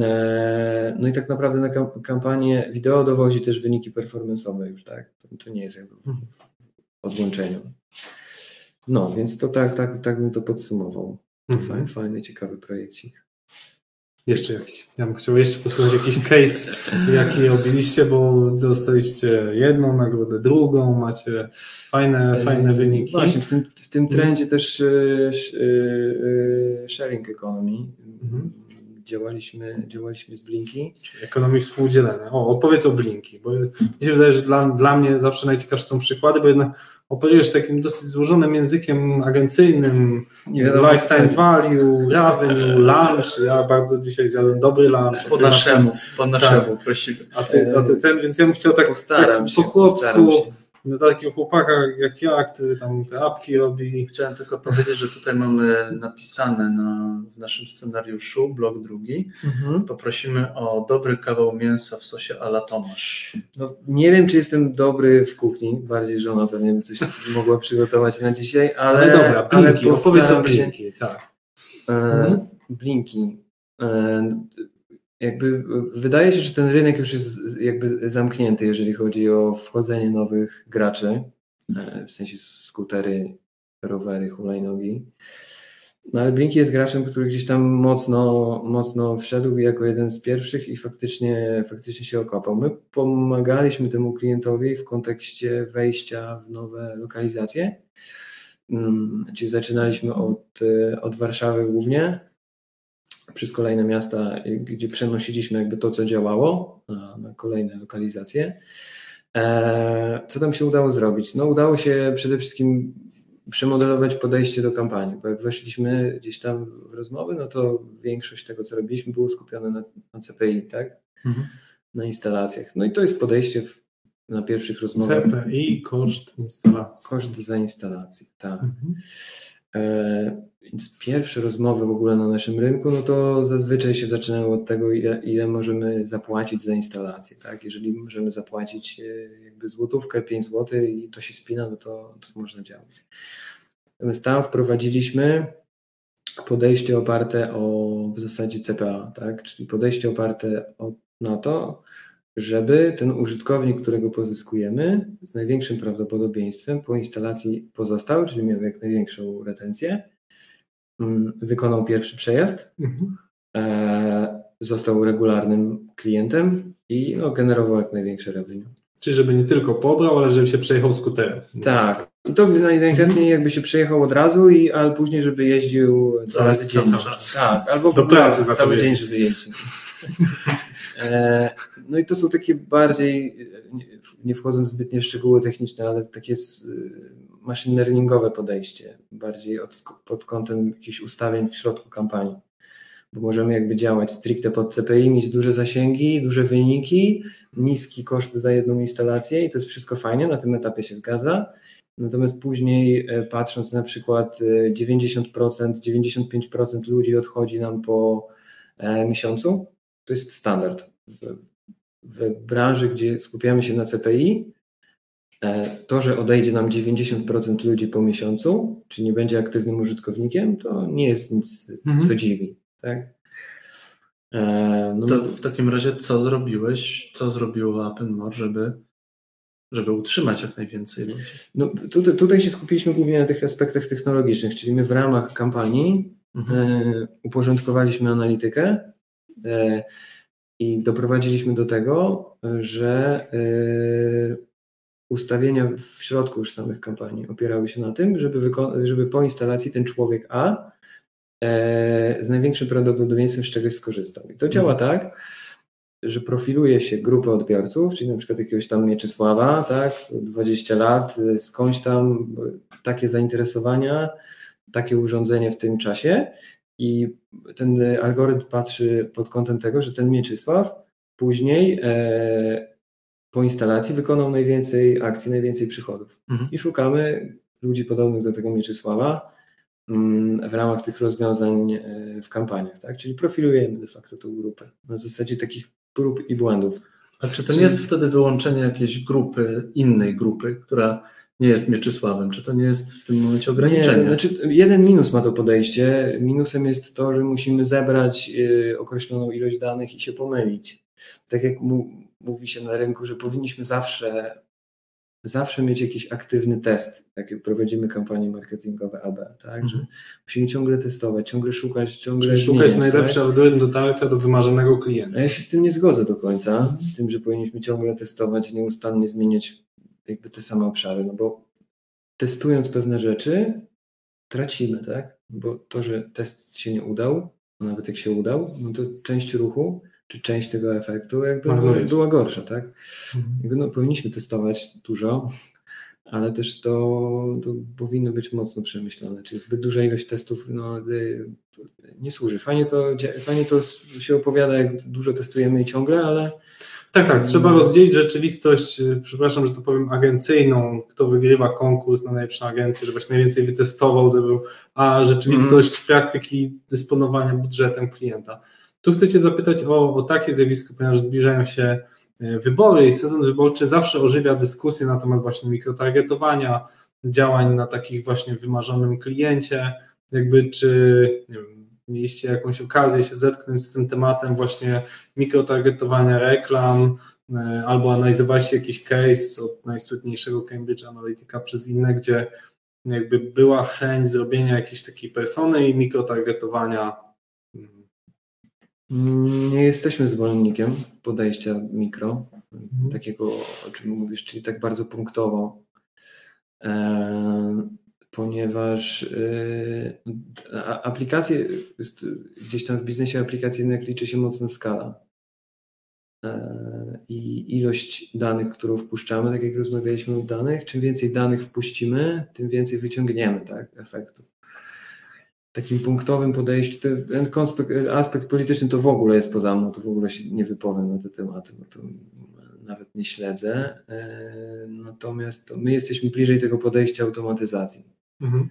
E, No i tak naprawdę na kam- kampanię wideo dowozi też wyniki performance'owe już, tak? To, nie jest jakby w, w odłączeniu. No, więc to tak, tak, tak bym to podsumował. Mhm. Fajny, fajny, ciekawy projekcik. Jeszcze jakiś, ja bym chciał jeszcze posłuchać jakiś case, jaki robiliście, bo dostaliście jedną nagrodę, drugą, macie fajne, fajne wyniki. Właśnie, w tym, w tym trendzie też e, e, e, sharing economy. Mhm. Działaliśmy, działaliśmy z Blinki. Ekonomii współdzielenia. O, opowiedz o Blinki, bo mi się wydaje, że dla, dla mnie zawsze najciekawsze są przykłady, bo jednak operujesz takim dosyć złożonym językiem agencyjnym, Nie wiadomo, lifetime value, revenue, lunch. Ja bardzo dzisiaj zjadłem dobry lunch. Po naszemu, po naszemu prosimy. A ty, a ty ten, więc ja bym chciał tak, Postaram tak się, po chłopsku, do takiego chłopaka jak ja, który tam te apki robi. Chciałem tylko powiedzieć, że tutaj mamy napisane na, w naszym scenariuszu, blok drugi, poprosimy o dobry kawał mięsa w sosie ala Tomasz. No, nie wiem, czy jestem dobry w kuchni, bardziej żona pewnie by coś mogła przygotować na dzisiaj, ale, Ale dobra, Blinki, ale opowiedz o się. Blinki. Tak. E, Mhm. Blinki. E, jakby wydaje się, że ten rynek już jest jakby zamknięty, jeżeli chodzi o wchodzenie nowych graczy, e, w sensie skutery, rowery, hulajnogi. No ale Blinky jest graczem, który gdzieś tam mocno, mocno wszedł jako jeden z pierwszych i faktycznie, faktycznie się okopał. My pomagaliśmy temu klientowi w kontekście wejścia w nowe lokalizacje. Mm, Czyli zaczynaliśmy od, e, od Warszawy głównie, przez kolejne miasta, y, gdzie przenosiliśmy jakby to, co działało na, na kolejne lokalizacje. E, Co tam się udało zrobić? No udało się przede wszystkim przemodelować podejście do kampanii, bo jak weszliśmy gdzieś tam w rozmowy, no to większość tego, co robiliśmy, było skupione na, na CPI, tak? Mhm. Na instalacjach. No i to jest podejście w, na pierwszych rozmowach. CPI, koszt instalacji. Koszt za instalację, tak. Mhm. E, pierwsze rozmowy w ogóle na naszym rynku, no to zazwyczaj się zaczynają od tego, ile, ile możemy zapłacić za instalację. Tak? Jeżeli możemy zapłacić e, jakby złotówkę, 5 zł i to się spina, no to, to można działać. Natomiast tam wprowadziliśmy podejście oparte o w zasadzie CPA, tak? czyli podejście oparte o, na to, żeby ten użytkownik, którego pozyskujemy, z największym prawdopodobieństwem po instalacji pozostał, czyli miał jak największą retencję, mm, wykonał pierwszy przejazd, Mhm. e, został regularnym klientem i no, generował jak największe revenue. Czyli żeby nie tylko pobrał, ale żeby się przejechał skuterem. Tak. To by najchętniej jakby się przejechał od razu, i, ale później, żeby jeździł dwa razy dziennie. Tak, albo do pracy za cały dzień, żeby jeździł. E, no i to są takie bardziej, nie wchodząc zbytnie w szczegóły techniczne, ale takie machine learningowe podejście, bardziej od, pod kątem jakichś ustawień w środku kampanii. Bo możemy jakby działać stricte pod CPI, mieć duże zasięgi, duże wyniki, niski koszt za jedną instalację i to jest wszystko fajnie, na tym etapie się zgadza. Natomiast później e, patrząc na przykład 90%, e, 95% ludzi odchodzi nam po e, miesiącu, to jest standard. W, w branży, gdzie skupiamy się na CPI, to, że odejdzie nam 90% ludzi po miesiącu, czy nie będzie aktywnym użytkownikiem, to nie jest nic, mhm. co dziwi. Tak? No, to w takim razie co zrobiłeś, co zrobiło Appenmore, żeby, żeby utrzymać jak najwięcej ludzi? No, tutaj, tutaj się skupiliśmy głównie na tych aspektach technologicznych, czyli my w ramach kampanii mhm. e, uporządkowaliśmy analitykę e, i doprowadziliśmy do tego, że e, ustawienia w środku już samych kampanii opierały się na tym, żeby, żeby po instalacji ten człowiek A e, z największym prawdopodobieństwem z czegoś skorzystał. I to działa mhm. tak, że profiluje się grupę odbiorców, czyli na przykład jakiegoś tam Mieczysława, tak, 20 lat, skądś tam takie zainteresowania, takie urządzenie w tym czasie i ten algorytm patrzy pod kątem tego, że ten Mieczysław później e, po instalacji wykonał najwięcej akcji, najwięcej przychodów. Mhm. I szukamy ludzi podobnych do tego Mieczysława mm, w ramach tych rozwiązań e, w kampaniach, tak? Czyli profilujemy de facto tą grupę na zasadzie takich prób i błędów. A czy to nie jest wtedy wyłączenie jakiejś grupy, innej grupy, która nie jest Mieczysławem? Czy to nie jest w tym momencie ograniczenie? Nie, znaczy jeden minus ma to podejście. Minusem jest to, że musimy zebrać e, określoną ilość danych i się pomylić. Tak jak mówi się na rynku, że powinniśmy zawsze, zawsze mieć jakiś aktywny test, jak prowadzimy kampanie marketingowe AB, tak? Że mhm. musimy ciągle testować, ciągle szukać, ciągle Czyli szukać zmieniać, najlepszy tak? algorytm dotarcia do wymarzonego klienta. A ja się z tym nie zgodzę do końca, mhm. z tym, że powinniśmy ciągle testować, nieustannie zmieniać jakby te same obszary, no bo testując pewne rzeczy, tracimy, tak? Bo to, że test się nie udał, nawet jak się udał, no to część ruchu czy część tego efektu jakby była, była gorsza, tak? Mhm. Jakby no, powinniśmy testować dużo, ale też to, to powinno być mocno przemyślane. Czyli zbyt duża ilość testów no, nie służy. Fajnie to, fajnie to się opowiada, jak dużo testujemy i ciągle, ale. Tak, tak. Trzeba rozdzielić rzeczywistość, y, przepraszam, że to powiem, agencyjną, kto wygrywa konkurs na najlepszą agencję, żebyś najwięcej wytestował, zebrał, a rzeczywistość mm. praktyki dysponowania budżetem klienta. Tu chcę Cię zapytać o, o takie zjawisko, ponieważ zbliżają się e, wybory i sezon wyborczy zawsze ożywia dyskusję na temat właśnie mikrotargetowania, działań na takich właśnie wymarzonym kliencie, jakby czy wiem, mieliście jakąś okazję się zetknąć z tym tematem właśnie mikrotargetowania reklam, e, albo analizowaliście jakiś case od najsłynniejszego Cambridge Analytica przez inne, gdzie jakby była chęć zrobienia jakiejś takiej persony i mikrotargetowania nie jesteśmy zwolennikiem podejścia mikro, mhm. takiego o czym mówisz, czyli tak bardzo punktowo, e, ponieważ e, aplikacje, gdzieś tam w biznesie aplikacyjnych liczy się mocna skala e, i ilość danych, którą wpuszczamy, tak jak rozmawialiśmy o danych, czym więcej danych wpuścimy, tym więcej wyciągniemy tak, efektu takim punktowym podejściu, ten aspekt polityczny to w ogóle jest poza mną, to w ogóle się nie wypowiem na te tematy, bo to nawet nie śledzę. E, natomiast my jesteśmy bliżej tego podejścia automatyzacji. Mhm.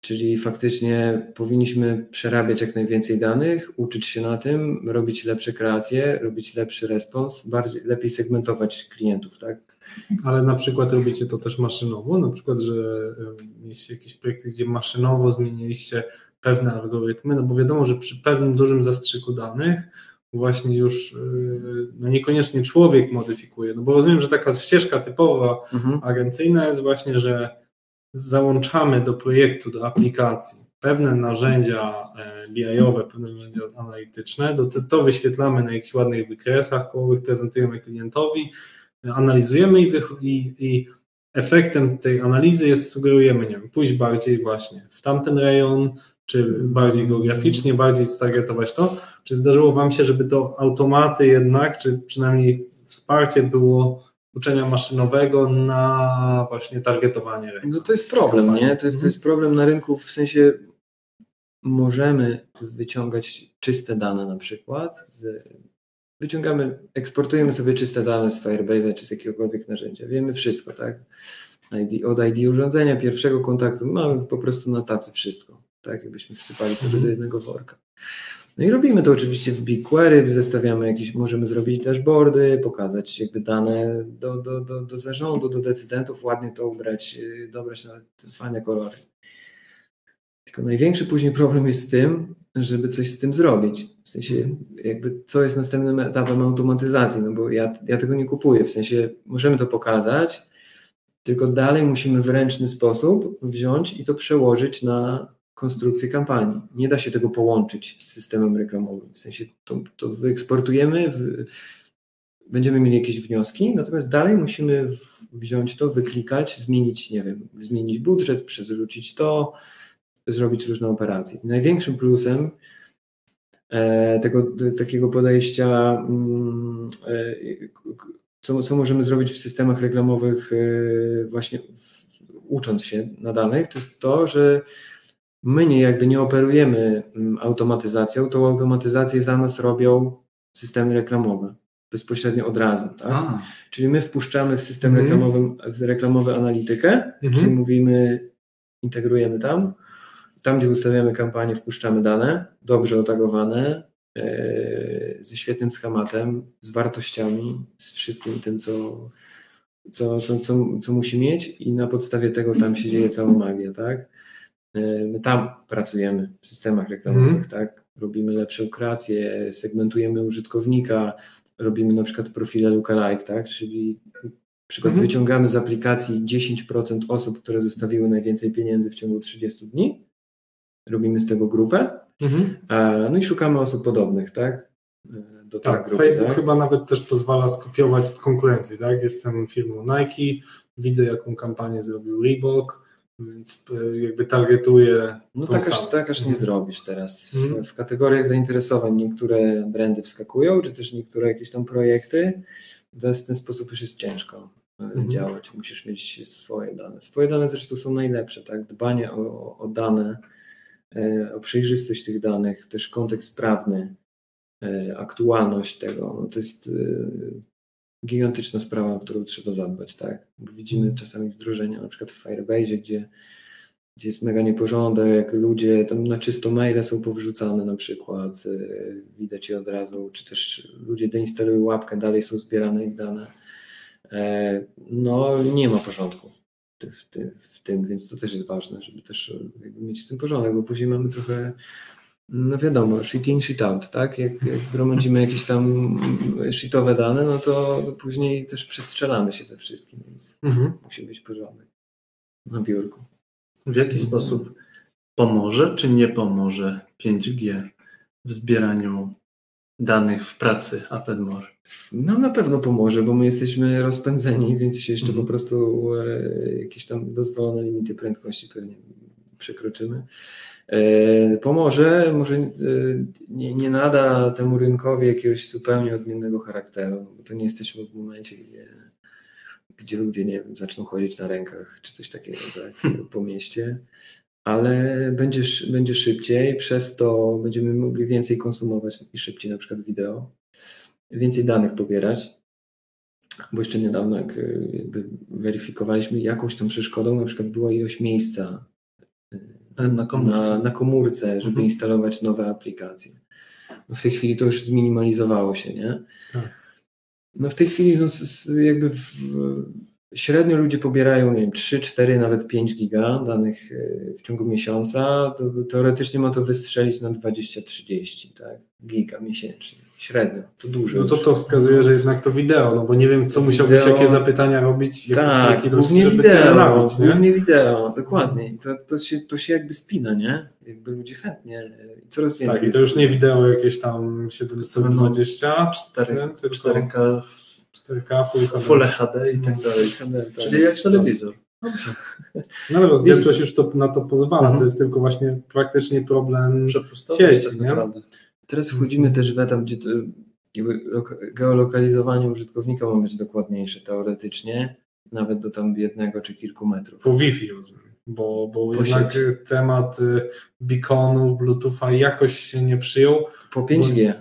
Czyli faktycznie powinniśmy przerabiać jak najwięcej danych, uczyć się na tym, robić lepsze kreacje, robić lepszy respons, bardziej, lepiej segmentować klientów, tak? Ale na przykład robicie to też maszynowo, na przykład, że mieliście jakieś projekty, gdzie maszynowo zmieniliście pewne algorytmy, no bo wiadomo, że przy pewnym dużym zastrzyku danych właśnie już y, no niekoniecznie człowiek modyfikuje, no bo rozumiem, że taka ścieżka typowa mhm. agencyjna jest właśnie, że załączamy do projektu, do aplikacji pewne narzędzia e, BI-owe, pewne narzędzia analityczne, to, to wyświetlamy na jakichś ładnych wykresach kołowych, prezentujemy klientowi, analizujemy i, i, i efektem tej analizy jest, sugerujemy, nie wiem, pójść bardziej właśnie w tamten rejon, czy bardziej geograficznie, bardziej stargetować to. Czy zdarzyło Wam się, żeby to automaty jednak, czy przynajmniej wsparcie było uczenia maszynowego na właśnie targetowanie rynku? No to jest problem, nie? To jest, to jest problem na rynku w sensie możemy wyciągać czyste dane na przykład z wyciągamy, eksportujemy sobie czyste dane z Firebase'a czy z jakiegokolwiek narzędzia. Wiemy wszystko, tak? ID, od ID urządzenia, pierwszego kontaktu, mamy po prostu na tacy wszystko, tak? Jakbyśmy wsypali sobie -hmm. do jednego worka. No i robimy to oczywiście w BigQuery, zestawiamy jakieś, możemy zrobić dashboardy, pokazać jakby dane do, do, do, do zarządu, do decydentów, ładnie to ubrać, y, dobrać na fajne kolory. Tylko największy później problem jest z tym, żeby coś z tym zrobić. W sensie, jakby co jest następnym etapem automatyzacji, no bo ja, ja tego nie kupuję. W sensie, możemy to pokazać, tylko dalej musimy w ręczny sposób wziąć i to przełożyć na konstrukcję kampanii. Nie da się tego połączyć z systemem reklamowym. W sensie, to, to wyeksportujemy, w, będziemy mieli jakieś wnioski, natomiast dalej musimy wziąć to, wyklikać, zmienić, nie wiem, zmienić budżet, przerzucić to, zrobić różne operacje. największym plusem e, tego takiego podejścia, mm, e, co, co możemy zrobić w systemach reklamowych, e, właśnie ucząc się na danych, to jest to, że my nie jakby nie operujemy mm, automatyzacją, tą automatyzację za nas robią systemy reklamowe bezpośrednio od razu. Tak? Czyli my wpuszczamy w system mhm. reklamowy, w reklamowy analitykę, mhm. czyli mówimy, integrujemy tam, tam, gdzie ustawiamy kampanię, wpuszczamy dane, dobrze otagowane, e, ze świetnym schematem, z wartościami, z wszystkim tym, co, co, co, co, co musi mieć i na podstawie tego tam się dzieje cała magia, tak? E, my tam pracujemy w systemach reklamowych, mm. tak? Robimy lepsze kreacje, segmentujemy użytkownika, robimy na przykład profile lookalike, tak? Czyli na przykład mm. wyciągamy z aplikacji 10% osób, które zostawiły najwięcej pieniędzy w ciągu 30 dni robimy z tego grupę, mhm. E, no i szukamy osób podobnych, tak? E, do tak, grupy, Facebook tak? chyba nawet też pozwala skopiować konkurencję, tak? Jestem firmą Nike, widzę jaką kampanię zrobił Reebok, więc e, jakby targetuję. No tak aż, tak aż nie mhm. zrobisz teraz. W, mhm. w, kategoriach zainteresowań niektóre brandy wskakują, czy też niektóre jakieś tam projekty. W ten sposób już jest ciężko mhm. działać. Musisz mieć swoje dane. Swoje dane zresztą są najlepsze, tak? Dbanie o, o dane o przejrzystość tych danych, też kontekst prawny, e, aktualność tego, no to jest e, gigantyczna sprawa, o którą trzeba zadbać, tak? Bo widzimy mhm. czasami wdrożenia, na przykład w Firebase, gdzie, gdzie jest mega nieporządek, ludzie tam na czysto maile są powrzucane na przykład, widać je od razu, czy też ludzie deinstalują łapkę, dalej są zbierane ich dane. No, nie ma porządku w, tym, w tym, więc to też jest ważne, żeby też mieć w tym porządek, bo później mamy trochę, no wiadomo, shit in, shit out, tak? Jak, jak gromadzimy jakieś tam shitowe dane, no to później też przestrzelamy się we wszystkim, więc mhm. musi być porządek na biurku. W jaki mhm. sposób pomoże, czy nie pomoże 5G w zbieraniu danych w pracy Appledmore? No na pewno pomoże, bo my jesteśmy rozpędzeni, więc się jeszcze mm. po prostu e, jakieś tam dozwolone limity prędkości pewnie przekroczymy. E, pomoże, może e, nie, nie nada temu rynkowi jakiegoś zupełnie odmiennego charakteru, bo to nie jesteśmy w momencie, gdzie, gdzie ludzie, nie wiem, zaczną chodzić na rękach czy coś takiego tak, po mieście ale będzie, będzie szybciej, przez to będziemy mogli więcej konsumować i szybciej na przykład wideo, więcej danych pobierać, bo jeszcze niedawno jak jakby weryfikowaliśmy jakąś tam przeszkodą, na przykład była ilość miejsca y, na komórce, na, na komórce żeby mhm. instalować nowe aplikacje. No w tej chwili to już zminimalizowało się, nie? Tak. No w tej chwili no, jakby w, Średnio ludzie pobierają, nie wiem, 3, 4, nawet 5 giga danych e, w ciągu miesiąca. To teoretycznie ma to wystrzelić na 20-30 tak? giga miesięcznie. Średnio, to dużo. No to to wskazuje, że jednak to wideo, no bo nie wiem, co musiałbyś, wideo, jakie zapytania robić, tak, jakie głównie żeby wideo, nabić, nie? głównie wideo, dokładnie. To, to, się, to się jakby spina, nie? Jakby ludzie chętnie, coraz więcej. Tak, i to już nie wideo jakieś tam 720, 4, 4K 4K, Full HD. Full HD i tak dalej. tak. Czyli jak telewizor. No ale rozdzielczość już to, na to pozwala, Mhm. to jest tylko właśnie praktycznie problem sieci, tak nie? naprawdę. Teraz wchodzimy też w etap, gdzie to, geolokalizowanie użytkownika ma być dokładniejsze teoretycznie, nawet do tam jednego czy kilku metrów. po Wi-Fi rozumiem, bo, bo Po jednak sieci. temat y, beaconów, Bluetootha jakoś się nie przyjął. Po 5G.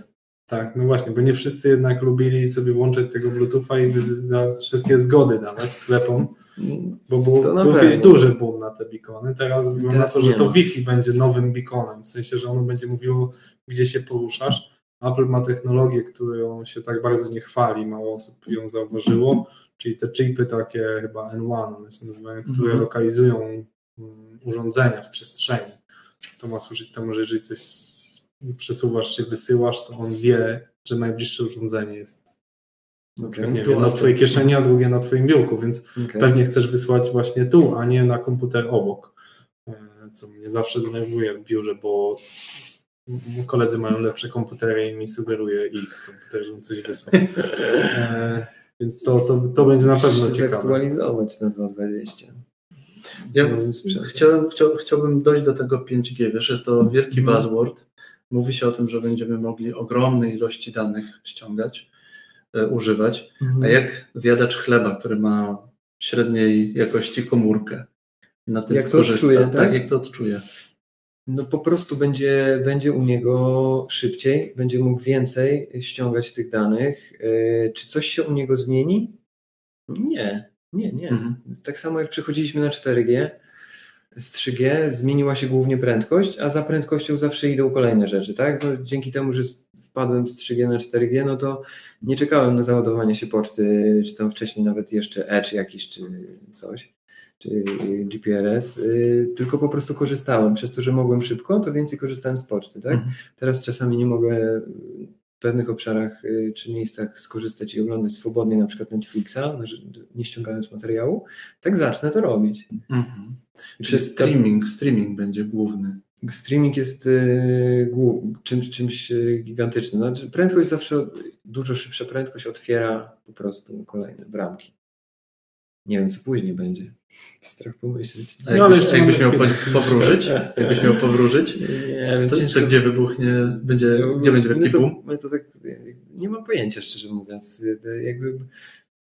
Tak, no właśnie, bo nie wszyscy jednak lubili sobie włączyć tego Bluetootha i wszystkie zgody dawać sklepom, bo był, To był kiedyś duży boom na te beacony. Teraz wygląda na to, że to. Wi-Fi będzie nowym beaconem, w sensie, że ono będzie mówiło, gdzie się poruszasz. Apple ma technologię, którą się tak bardzo nie chwali, mało osób ją zauważyło, czyli te chipy takie chyba N1, one się nazywają, które Mhm. lokalizują mm, urządzenia w przestrzeni. To ma służyć temu, że jeżeli coś przesuwasz czy wysyłasz, to on wie, że najbliższe urządzenie jest na a tu. twojej kieszeni, a drugie na twoim biurku, więc Okej. pewnie chcesz wysłać właśnie tu, a nie na komputer obok. E, Co mnie zawsze denerwuje w biurze, bo koledzy mają lepsze komputery i mi sugeruje ich komputer, żebym coś wysłał. E, Więc to, to, to będzie na pewno Musisz się ciekawe. zaktualizować na 2.20. Ja chciałem, chciał, chciałbym dojść do tego 5G. Wiesz, jest to wielki Mhm. buzzword. Mówi się o tym, że będziemy mogli ogromne ilości danych ściągać, używać. Mhm. A jak zjadacz chleba, który ma średniej jakości komórkę, na tym Jak skorzysta? odczuje, tak? tak, jak to odczuje. No po prostu będzie, będzie u niego szybciej, będzie mógł więcej ściągać tych danych. Yy, Czy coś się u niego zmieni? Nie, nie, nie. Mhm. Tak samo jak przechodziliśmy na 4G, z 3G zmieniła się głównie prędkość, a za prędkością zawsze idą kolejne rzeczy, tak? No, dzięki temu, że wpadłem z 3G na 4G, no to nie czekałem na załadowanie się poczty, czy tam wcześniej nawet jeszcze Edge jakiś, czy coś, czy GPRS, yy, tylko po prostu korzystałem. Przez to, że mogłem szybko, to więcej korzystałem z poczty, tak? Mhm. Teraz czasami nie mogę w pewnych obszarach y, czy miejscach skorzystać i oglądać swobodnie na przykład Netflixa, że- nie ściągając materiału, tak zacznę to robić. Mhm. I Czyli przez streaming, streaming będzie główny. streaming jest y, czymś, czymś gigantycznym. Znaczy, prędkość zawsze, dużo szybsza prędkość otwiera po prostu kolejne bramki. Nie wiem, co później będzie. Strach pomyśleć. A No, ale jeszcze jakbyś miał powróżyć, jakbyś miał powróżyć, Nie wiem, to, ciężko- to gdzie wybuchnie, będzie, gdzie będzie to, boom? to tak, nie mam pojęcia, szczerze mówiąc. Jakby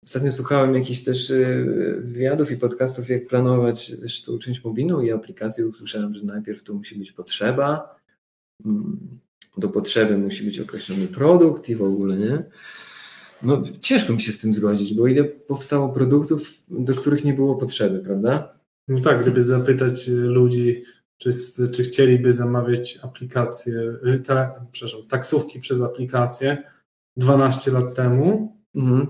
ostatnio słuchałem jakichś też y, wywiadów i podcastów, jak planować zresztą część mobilną i aplikację. Usłyszałem, że najpierw to musi być potrzeba. Mm, Do potrzeby musi być określony produkt i w ogóle, nie? No, ciężko mi się z tym zgodzić, bo ile powstało produktów, do których nie było potrzeby, prawda? No tak, gdyby zapytać y, ludzi, czy, czy chcieliby zamawiać aplikacje, y, ta, przepraszam, taksówki przez aplikację 12 lat temu, Mhm.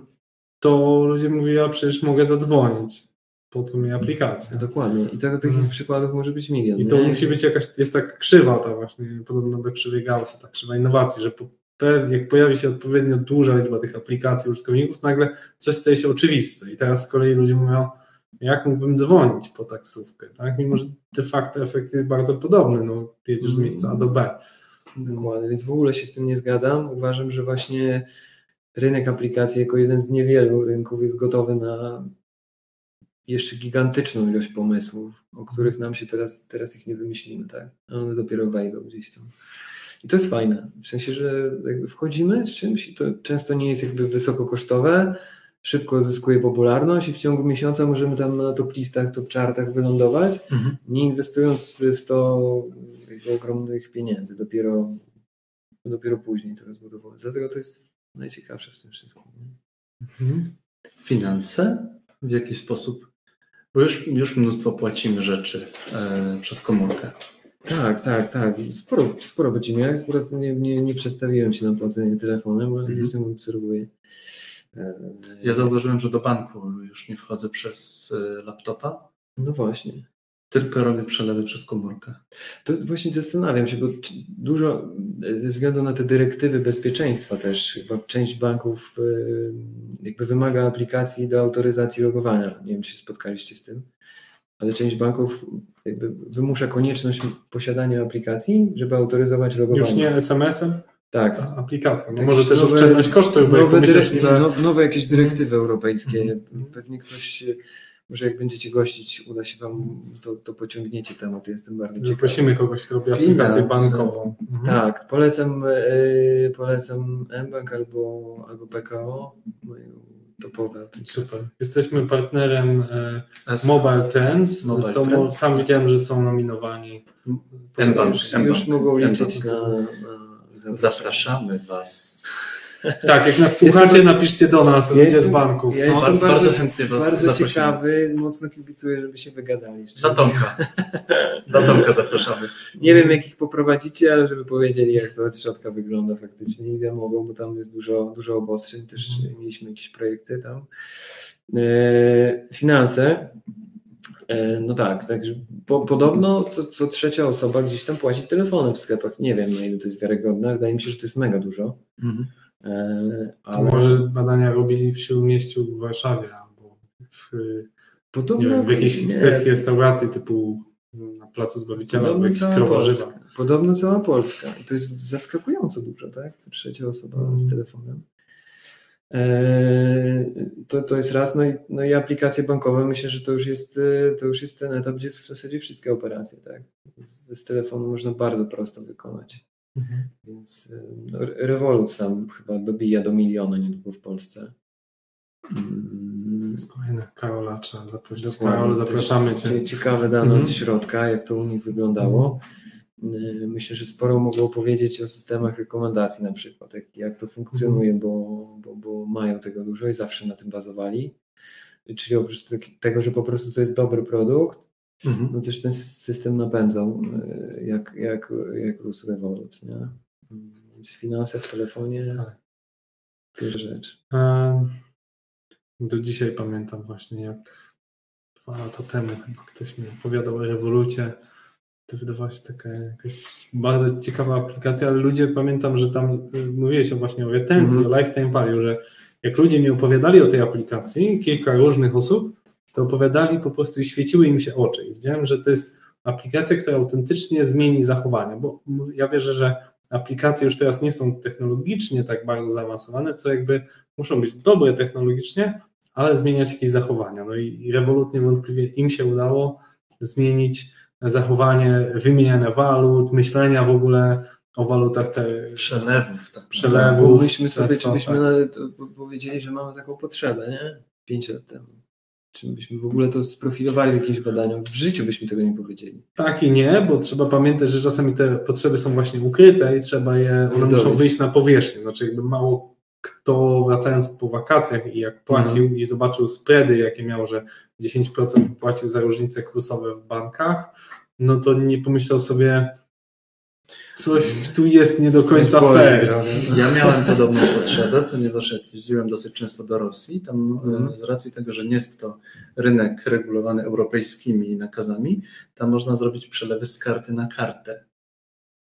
to ludzie mówili, a przecież mogę zadzwonić. Po co mi aplikacja? Dokładnie. I tego, takich Mhm. przykładów może być milion. I to nie? musi być jakaś, jest tak krzywa ta właśnie, podobno do krzywej Gaussa, ta krzywa innowacji, że po, jak pojawi się odpowiednio duża liczba tych aplikacji użytkowników, nagle coś staje się oczywiste. I teraz z kolei ludzie mówią, jak mógłbym dzwonić po taksówkę, tak? Mimo, że de facto efekt jest bardzo podobny, no jedziesz z miejsca A do B. Dokładnie, więc w ogóle się z tym nie zgadzam. Uważam, że właśnie rynek aplikacji jako jeden z niewielu rynków jest gotowy na jeszcze gigantyczną ilość pomysłów, o których nam się teraz, teraz ich nie wymyślimy, tak? A One dopiero wejdą gdzieś tam. I to jest fajne, w sensie, że jakby wchodzimy z czymś i to często nie jest jakby wysoko kosztowe, szybko zyskuje popularność i w ciągu miesiąca możemy tam na top listach, top chartach wylądować, Mhm. nie inwestując w to ogromnych pieniędzy, dopiero, dopiero później to rozbudować. Dlatego to jest najciekawsze w tym wszystkim. nie? Finanse? W jaki sposób? Bo już, już mnóstwo płacimy rzeczy e, przez komórkę. Tak, tak, tak. Sporo, sporo będziemy. Ja akurat nie, nie, nie przestawiłem się na płacenie telefonem, bo Mhm. gdzieś tam obserwuję. E, Ja zauważyłem, że do banku już nie wchodzę przez e, laptopa, No właśnie. tylko robię przelewy przez komórkę. To właśnie zastanawiam się, bo dużo e, ze względu na te dyrektywy bezpieczeństwa też chyba część banków jakby wymaga aplikacji do autoryzacji logowania. Nie wiem, czy się spotkaliście z tym, ale część banków jakby wymusza konieczność posiadania aplikacji, żeby autoryzować logowanie. Już nie SMS-em? Tak. ta aplikacja. No Tak, może też nowe- oszczędność kosztów, Nowe, pomyślisz, dyre- ile... no, nowe jakieś dyrektywy europejskie. Mhm. Pewnie ktoś, może jak będziecie gościć, uda się Wam, to, to pociągniecie temat. Jestem bardzo ciekawy. Zaprosimy kogoś, kto robi Finans. aplikację bankową. Mhm. Tak, polecam, e, polecam mBank albo, albo PKO, topowe. Super. Jesteśmy partnerem e, S- Mobile Trends. Mobile to mo- Trends. sam widziałem, że są nominowani. mBank, Już, mBank. już mogą liczyć na, na Zapraszamy Was. Tak, jak nas słuchacie, napiszcie do nas, ludzie jestem- z banków. ja no. jestem bardzo, bardzo- chętnie Was Bardzo zaprosimy. ciekawy, mocno kibicuję, żeby się wygadali. szczerze. Dla Tomka. Dla Tomka zapraszamy. Nie wiem, jak ich poprowadzicie, ale żeby powiedzieli, jak to od środka wygląda faktycznie. Ile mogą, bo tam jest dużo, dużo obostrzeń. Też mieliśmy jakieś projekty tam. E, finanse. E, no tak, także po, podobno co, co trzecia osoba gdzieś tam płaci telefonem w sklepach. Nie wiem, na ile to jest wiarygodne. Wydaje mi się, że to jest mega dużo. Mhm. E, ale może badania robili w Śródmieściu w Warszawie albo w, podobno, nie wiem, w jakiejś hipsterskiej restauracji typu na Placu Zbawiciela albo jakiś krowożywa. Podobno cała Polska. I to jest zaskakująco dużo, tak? Co trzecia osoba Mm. z telefonem. Eee, To, to jest raz, no i, no i aplikacje bankowe, myślę, że to już jest e, to już jest ten etap, gdzie w zasadzie wszystkie operacje, tak? Z, z telefonu można bardzo prosto wykonać. Mhm. Więc e, no, Revolut sam chyba dobija do miliona niedługo w Polsce. To Mm, jest kolejne. Karola trzeba zaprosić. Dokładnie. Karol, zapraszamy Cię. cie- Ciekawe dane Mhm. od środka, jak to u nich wyglądało. Y, Myślę, że sporo mogą powiedzieć o systemach rekomendacji na przykład, jak, jak to funkcjonuje, Mhm. bo, bo, bo mają tego dużo i zawsze na tym bazowali. Czyli oprócz te- tego, że po prostu to jest dobry produkt, Mhm. no też ten system napędzał, y, jak, jak, jak rósł Revolut, nie? Więc finanse w telefonie, Tak. pierwsza rzecz. E, Do dzisiaj pamiętam właśnie, jak dwa lata temu chyba ktoś mi opowiadał o rewolucie. To wydawała się taka jakaś bardzo ciekawa aplikacja, ale ludzie pamiętam, że tam y, mówiłeś o właśnie o retencji, Mhm. o lifetime value, że jak ludzie mi opowiadali o tej aplikacji, kilka różnych osób, to opowiadali po prostu i świeciły im się oczy. I widziałem, że to jest aplikacja, która autentycznie zmieni zachowanie, bo ja wierzę, że aplikacje już teraz nie są technologicznie tak bardzo zaawansowane, co jakby muszą być dobre technologicznie, ale zmieniać jakieś zachowania. No i Revolut niewątpliwie im się udało zmienić zachowanie wymieniania walut, myślenia w ogóle o walutach te, Przelewów. Tak. Przelewów. Myśmy sobie, często, czy byśmy tak. powiedzieli, że mamy taką potrzebę, nie? Pięć lat temu. Czy byśmy w ogóle to sprofilowali w jakimś badaniu? W życiu byśmy tego nie powiedzieli. Tak i nie, bo trzeba pamiętać, że czasami te potrzeby są właśnie ukryte i trzeba je, one Wydobyć. muszą wyjść na powierzchnię. Znaczy jakby mało kto wracając po wakacjach i jak płacił i zobaczył spready, jakie miał, że 10% płacił za różnice kursowe w bankach, no to nie pomyślał sobie coś tu jest nie do końca fair. Ja miałem podobną potrzebę, ponieważ jak jeździłem dosyć często do Rosji, tam Mhm. e, z racji tego, że nie jest to rynek regulowany europejskimi nakazami, tam można zrobić przelewy z karty na kartę.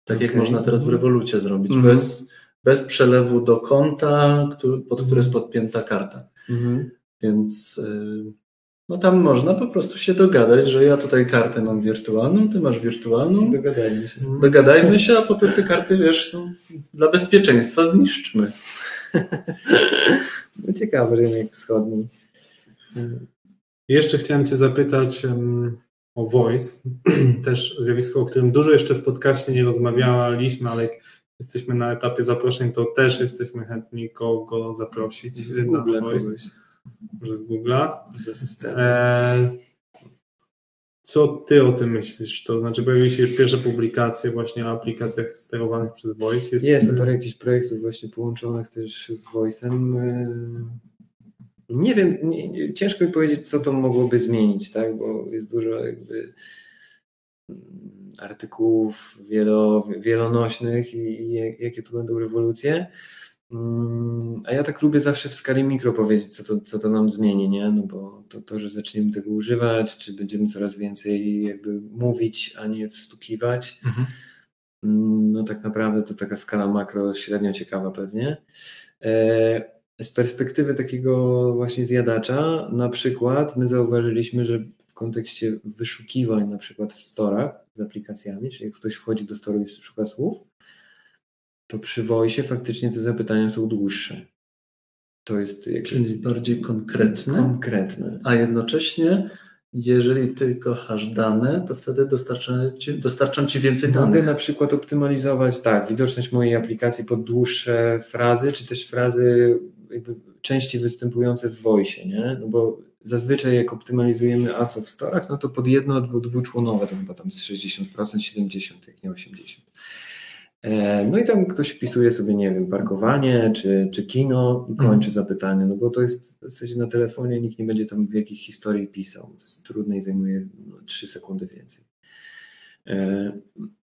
Tak jak Okej. można teraz w rewolucie zrobić, Mhm. bez, bez przelewu do konta, który, pod które jest podpięta karta. Mhm. Więc y, no tam można po prostu się dogadać, że ja tutaj kartę mam wirtualną, ty masz wirtualną, Dogadajmy się. dogadajmy się, a potem te karty, wiesz, no, dla bezpieczeństwa zniszczmy. No, ciekawy rynek wschodni. Jeszcze chciałem Cię zapytać em, o voice, też zjawisko, o którym dużo jeszcze w podcaście nie rozmawialiśmy, ale jak jesteśmy na etapie zaproszeń, to też jesteśmy chętni kogo zaprosić Z na voice, kogoś. Może z Google'a. E, co Ty o tym myślisz? To znaczy pojawiły się już pierwsze publikacje właśnie o aplikacjach sterowanych przez voice. Jest, Jest parę jakichś projektów właśnie połączonych też z Voice'em. Yy, Nie wiem, nie, ciężko mi powiedzieć, co to mogłoby zmienić, tak? bo jest dużo jakby mm, artykułów wielo, wielonośnych i, i jak- jakie tu będą rewolucje. Mm, A ja tak lubię zawsze w skali mikro powiedzieć, co to, co to nam zmieni, nie? No bo to, to, że zaczniemy tego używać, czy będziemy coraz więcej jakby mówić, a nie wstukiwać, Mm, no tak naprawdę to taka skala makro średnio ciekawa pewnie. E, Z perspektywy takiego właśnie zjadacza, na przykład my zauważyliśmy, że w kontekście wyszukiwań na przykład w storach z aplikacjami, czyli jak ktoś wchodzi do storu i szuka słów, to przy Voice faktycznie te zapytania są dłuższe. To jest Czyli bardziej konkretne, konkretne. a jednocześnie jeżeli ty kochasz dane, to wtedy dostarczam ci, dostarczam ci więcej Mogę danych. na przykład optymalizować tak, widoczność mojej aplikacji pod dłuższe frazy, czy też frazy jakby częściej występujące w voice, nie? No bo zazwyczaj jak optymalizujemy ASO w storach, no to pod jedno, dwu, dwuczłonowe to chyba tam z 60%, 70%, jak nie 80%. E, No i tam ktoś wpisuje sobie, nie wiem, parkowanie czy, czy kino i kończy zapytanie, no bo to jest w zasadzie na telefonie, nikt nie będzie tam w jakiej historii pisał. To jest trudne i zajmuje no, 3 sekundy więcej. E,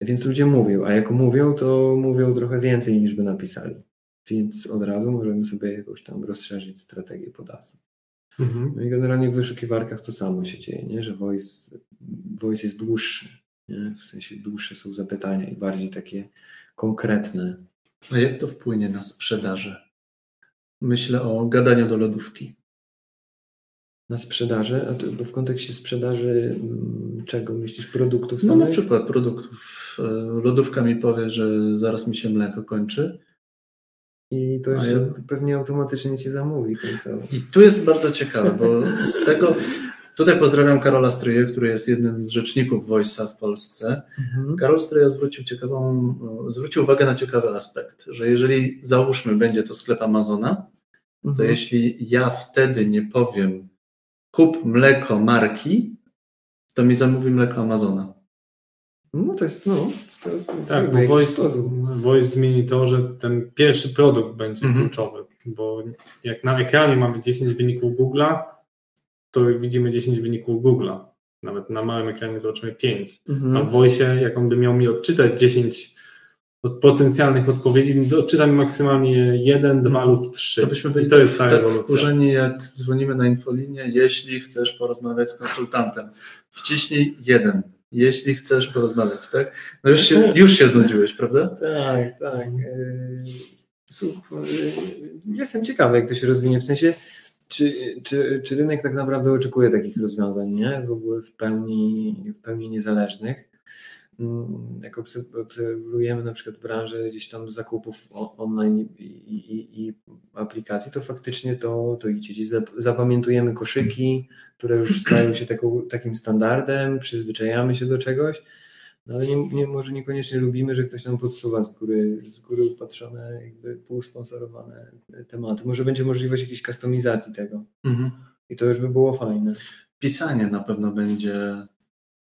Więc ludzie mówią, a jak mówią, to mówią trochę więcej niż by napisali. Więc od razu możemy sobie jakoś tam rozszerzyć strategię pod ASO. Mhm. No i generalnie w wyszukiwarkach to samo się dzieje, nie? że voice, voice jest dłuższy. Nie? W sensie dłuższe są zapytania i bardziej takie konkretne. A jak to wpłynie na sprzedaży? Myślę o gadaniu do lodówki. Na sprzedaży, a to w kontekście sprzedaży mm, czego myślisz? Produktów No samych? na przykład produktów. E, Lodówka mi powie, że zaraz mi się mleko kończy. I to już ja- pewnie automatycznie ci zamówi końcowo. I tu jest bardzo ciekawe, bo z tego. Tutaj pozdrawiam Karola Stryję, który jest jednym z rzeczników Voice'a w Polsce. Mhm. Karol Stryja zwrócił, ciekawą, zwrócił uwagę na ciekawy aspekt, że jeżeli załóżmy, będzie to sklep Amazona, to Mhm. jeśli ja wtedy nie powiem kup mleko marki, to mi zamówi mleko Amazona. No to jest, no, to Tak, bo voice, sposób. voice zmieni to, że ten pierwszy produkt będzie Mhm. kluczowy, bo jak na ekranie mamy 10 wyników Google'a, to widzimy 10 wyników Google'a. Nawet na małym ekranie zobaczymy 5. A Mhm. w voice, jak on by miał mi odczytać 10 od potencjalnych odpowiedzi, odczyta mi maksymalnie 1, 2 lub 3. To byśmy byli I to jest ta tak ewolucja. wkurzeni, jak dzwonimy na infolinię, jeśli chcesz porozmawiać z konsultantem. Wciśnij jeden, jeśli chcesz porozmawiać, tak? No już się, już się znudziłeś, prawda? Tak, tak. Yy, słuch- yy, Jestem ciekawy, jak to się rozwinie. W sensie, czy, czy, czy rynek tak naprawdę oczekuje takich rozwiązań, nie? W ogóle w pełni, w pełni niezależnych. Mm, Jak obse- obserwujemy na przykład branżę gdzieś tam zakupów online i, i, i aplikacji, to faktycznie to, to idzie. Gdzieś zap- Zapamiętujemy koszyki, które już stają się taką, takim standardem, przyzwyczajamy się do czegoś. No ale nie, nie, może niekoniecznie lubimy, że ktoś nam podsuwa z góry, z góry upatrzone, jakby półsponsorowane tematy. Może będzie możliwość jakiejś kustomizacji tego Mhm. i to już by było fajne. Pisanie na pewno będzie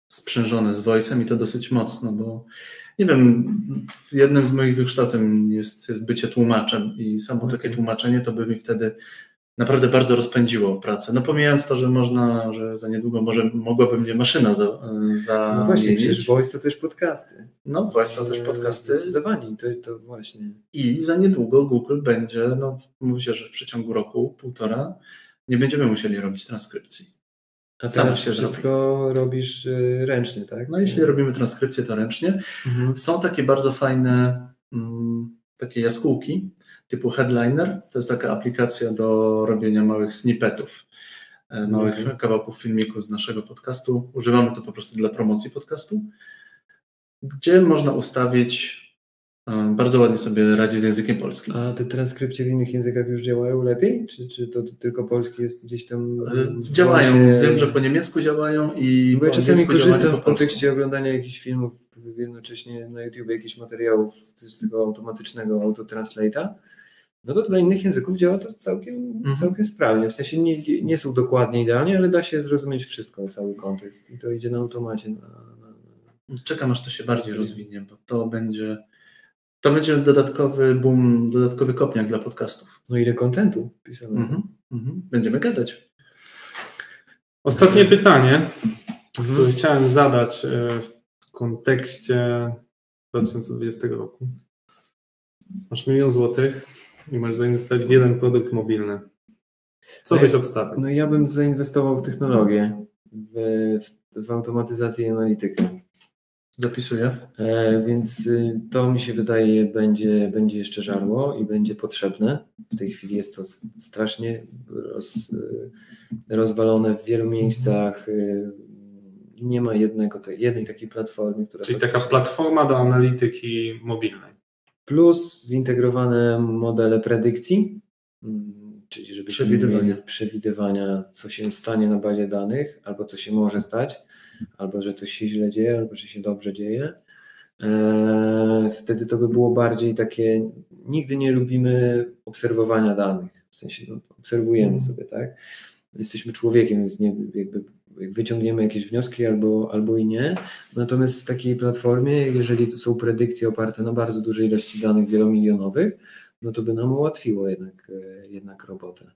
sprzężone z voice'em i to dosyć mocno, bo nie wiem, jednym z moich wykształceń jest, jest bycie tłumaczem i samo takie Okej. tłumaczenie to by mi wtedy naprawdę bardzo rozpędziło pracę. No pomijając to, że można, że za niedługo może mogłaby mnie maszyna za, za No właśnie, przecież voice to też podcasty. No voice to też podcasty Zdecydowanie, to, to właśnie. i za niedługo Google będzie, no mówi się, że w przeciągu roku, półtora nie będziemy musieli robić transkrypcji. A Sam teraz się wszystko robisz y, ręcznie, tak? No jeśli robimy transkrypcję, to ręcznie. Mhm. Są takie bardzo fajne mm, takie jaskółki typu Headliner. To jest taka aplikacja do robienia małych snippetów, e, małych Mhm. kawałków filmiku z naszego podcastu. Używamy to po prostu dla promocji podcastu, gdzie można ustawić, e, bardzo ładnie sobie radzi z językiem polskim. A te transkrypcje w innych językach już działają lepiej? Czy, czy to tylko polski jest gdzieś tam? E, Działają, voice? wiem, że po niemiecku działają i Bo ja czasami korzystam po w kontekście oglądania jakichś filmów, jednocześnie na YouTube jakichś materiałów z tego automatycznego autotranslate'a. No to dla innych języków działa to całkiem, Mhm. całkiem sprawnie. W sensie nie, nie są dokładnie idealnie, ale da się zrozumieć wszystko, cały kontekst. I to idzie na automacie. Na, na, na. Czekam, aż to się bardziej rozwinie, bo to będzie, to będzie dodatkowy boom, dodatkowy kopniak dla podcastów. No ile kontentu pisanego. Mhm. Mhm. Będziemy gadać. Ostatnie pytanie, Mhm. które chciałem zadać e, w kontekście 2020 roku. Masz milion złotych i możesz zainwestować w jeden produkt mobilny. Co No byś ja- obstawił? No ja bym zainwestował w technologię, w, w, w automatyzację i analitykę. Zapisuję. E, więc y, to mi się wydaje będzie, będzie jeszcze żarło i będzie potrzebne. W tej chwili jest to strasznie roz, y, rozwalone w wielu miejscach. y, Nie ma jednego, jednej takiej platformy, która Czyli taka platforma do analityki mobilnej. Plus zintegrowane modele predykcji, mm, czyli żeby Przewidywania. przewidywania, co się stanie na bazie danych, albo co się może stać, albo że coś się źle dzieje, albo że się dobrze dzieje. Eee, wtedy to by było bardziej takie, nigdy nie lubimy obserwowania danych, w sensie no, obserwujemy sobie, tak? Jesteśmy człowiekiem, więc nie, jakby wyciągniemy jakieś wnioski albo, albo i nie. Natomiast w takiej platformie, jeżeli są predykcje oparte na bardzo dużej ilości danych wielomilionowych, no to by nam ułatwiło jednak, e, jednak robotę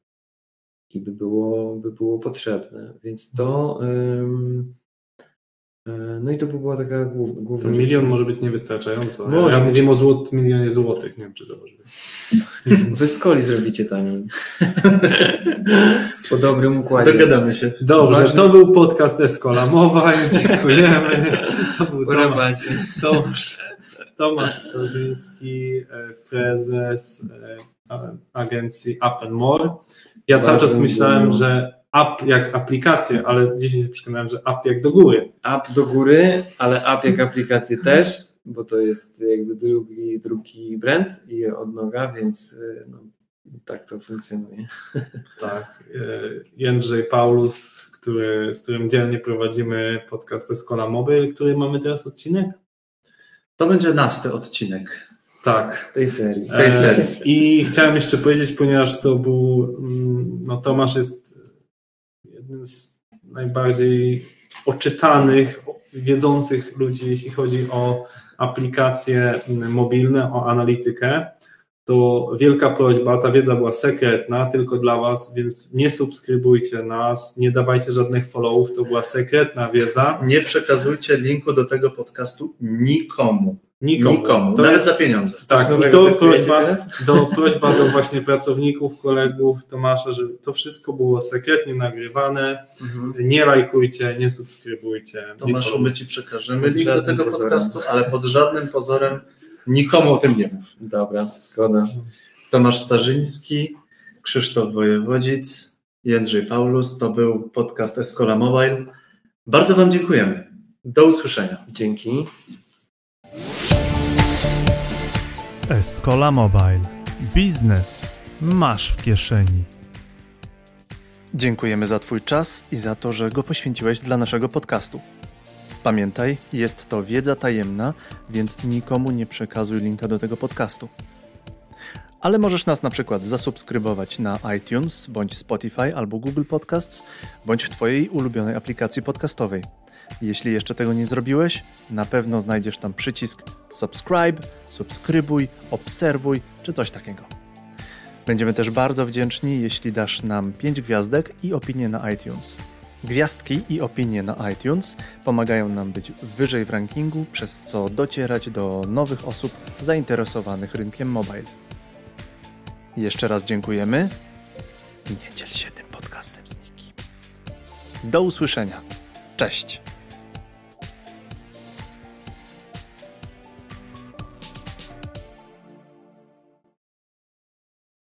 i by było, by było potrzebne. Więc to. E, no i to by była taka głów, To główna milion rzecz. może być niewystarczająco. Może ja być. mówimy o złot, milionie złotych, nie wiem czy zauważyłeś. Wy z coli zrobicie taniej. po dobrym układzie. Dogadamy się. Dobrze, Ważne- to był podcast Escola Mobile. Dziękujemy. To był Tomasz. Tomasz, Tomasz Starzyński, e, prezes e, agencji Up and More. Ja cały Bardzo czas mi myślałem, że app jak aplikację, ale dzisiaj się przekonałem, że app jak do góry. App do góry, ale app jak aplikację też, bo to jest jakby drugi, drugi brand i odnoga, więc y, no, tak to funkcjonuje. Tak. e, Jędrzej Paulus, który, z którym dzielnie prowadzimy podcast Escola Mobile, który mamy teraz odcinek? To będzie nasty odcinek Tak. tej serii. tej serii. E, I chciałem jeszcze powiedzieć, ponieważ to był, mm, no Tomasz jest z najbardziej oczytanych, wiedzących ludzi, jeśli chodzi o aplikacje mobilne, o analitykę. To wielka prośba, ta wiedza była sekretna tylko dla Was, więc nie subskrybujcie nas, nie dawajcie żadnych followów, to była sekretna wiedza. Nie przekazujcie linku do tego podcastu nikomu. Nikomu. Nikomu. To Nawet jest- za pieniądze. Tak, i to prośba do, prośba do właśnie pracowników, kolegów Tomasza, żeby to wszystko było sekretnie nagrywane. Mhm. Nie lajkujcie, nie subskrybujcie. Tomaszu, nikomu. my Ci przekażemy link do tego pozorem. podcastu, ale pod żadnym pozorem nikomu o tym nie mów. Dobra, zgoda. Tomasz Starzyński, Krzysztof Wojewodzic, Jędrzej Paulus. To był podcast Escola Mobile. Bardzo Wam dziękujemy. Do usłyszenia. Dzięki. Escola Mobile. Biznes masz w kieszeni. Dziękujemy za Twój czas i za to, że go poświęciłeś dla naszego podcastu. Pamiętaj, jest to wiedza tajemna, więc nikomu nie przekazuj linka do tego podcastu. Ale możesz nas na przykład zasubskrybować na iTunes, bądź Spotify albo Google Podcasts, bądź w Twojej ulubionej aplikacji podcastowej. Jeśli jeszcze tego nie zrobiłeś, na pewno znajdziesz tam przycisk subscribe, subskrybuj, obserwuj czy coś takiego. Będziemy też bardzo wdzięczni, jeśli dasz nam 5 gwiazdek i opinię na iTunes. Gwiazdki i opinie na iTunes pomagają nam być wyżej w rankingu, przez co docierać do nowych osób zainteresowanych rynkiem mobile. Jeszcze raz dziękujemy. Nie dziel się tym podcastem z nikim. Do usłyszenia. Cześć.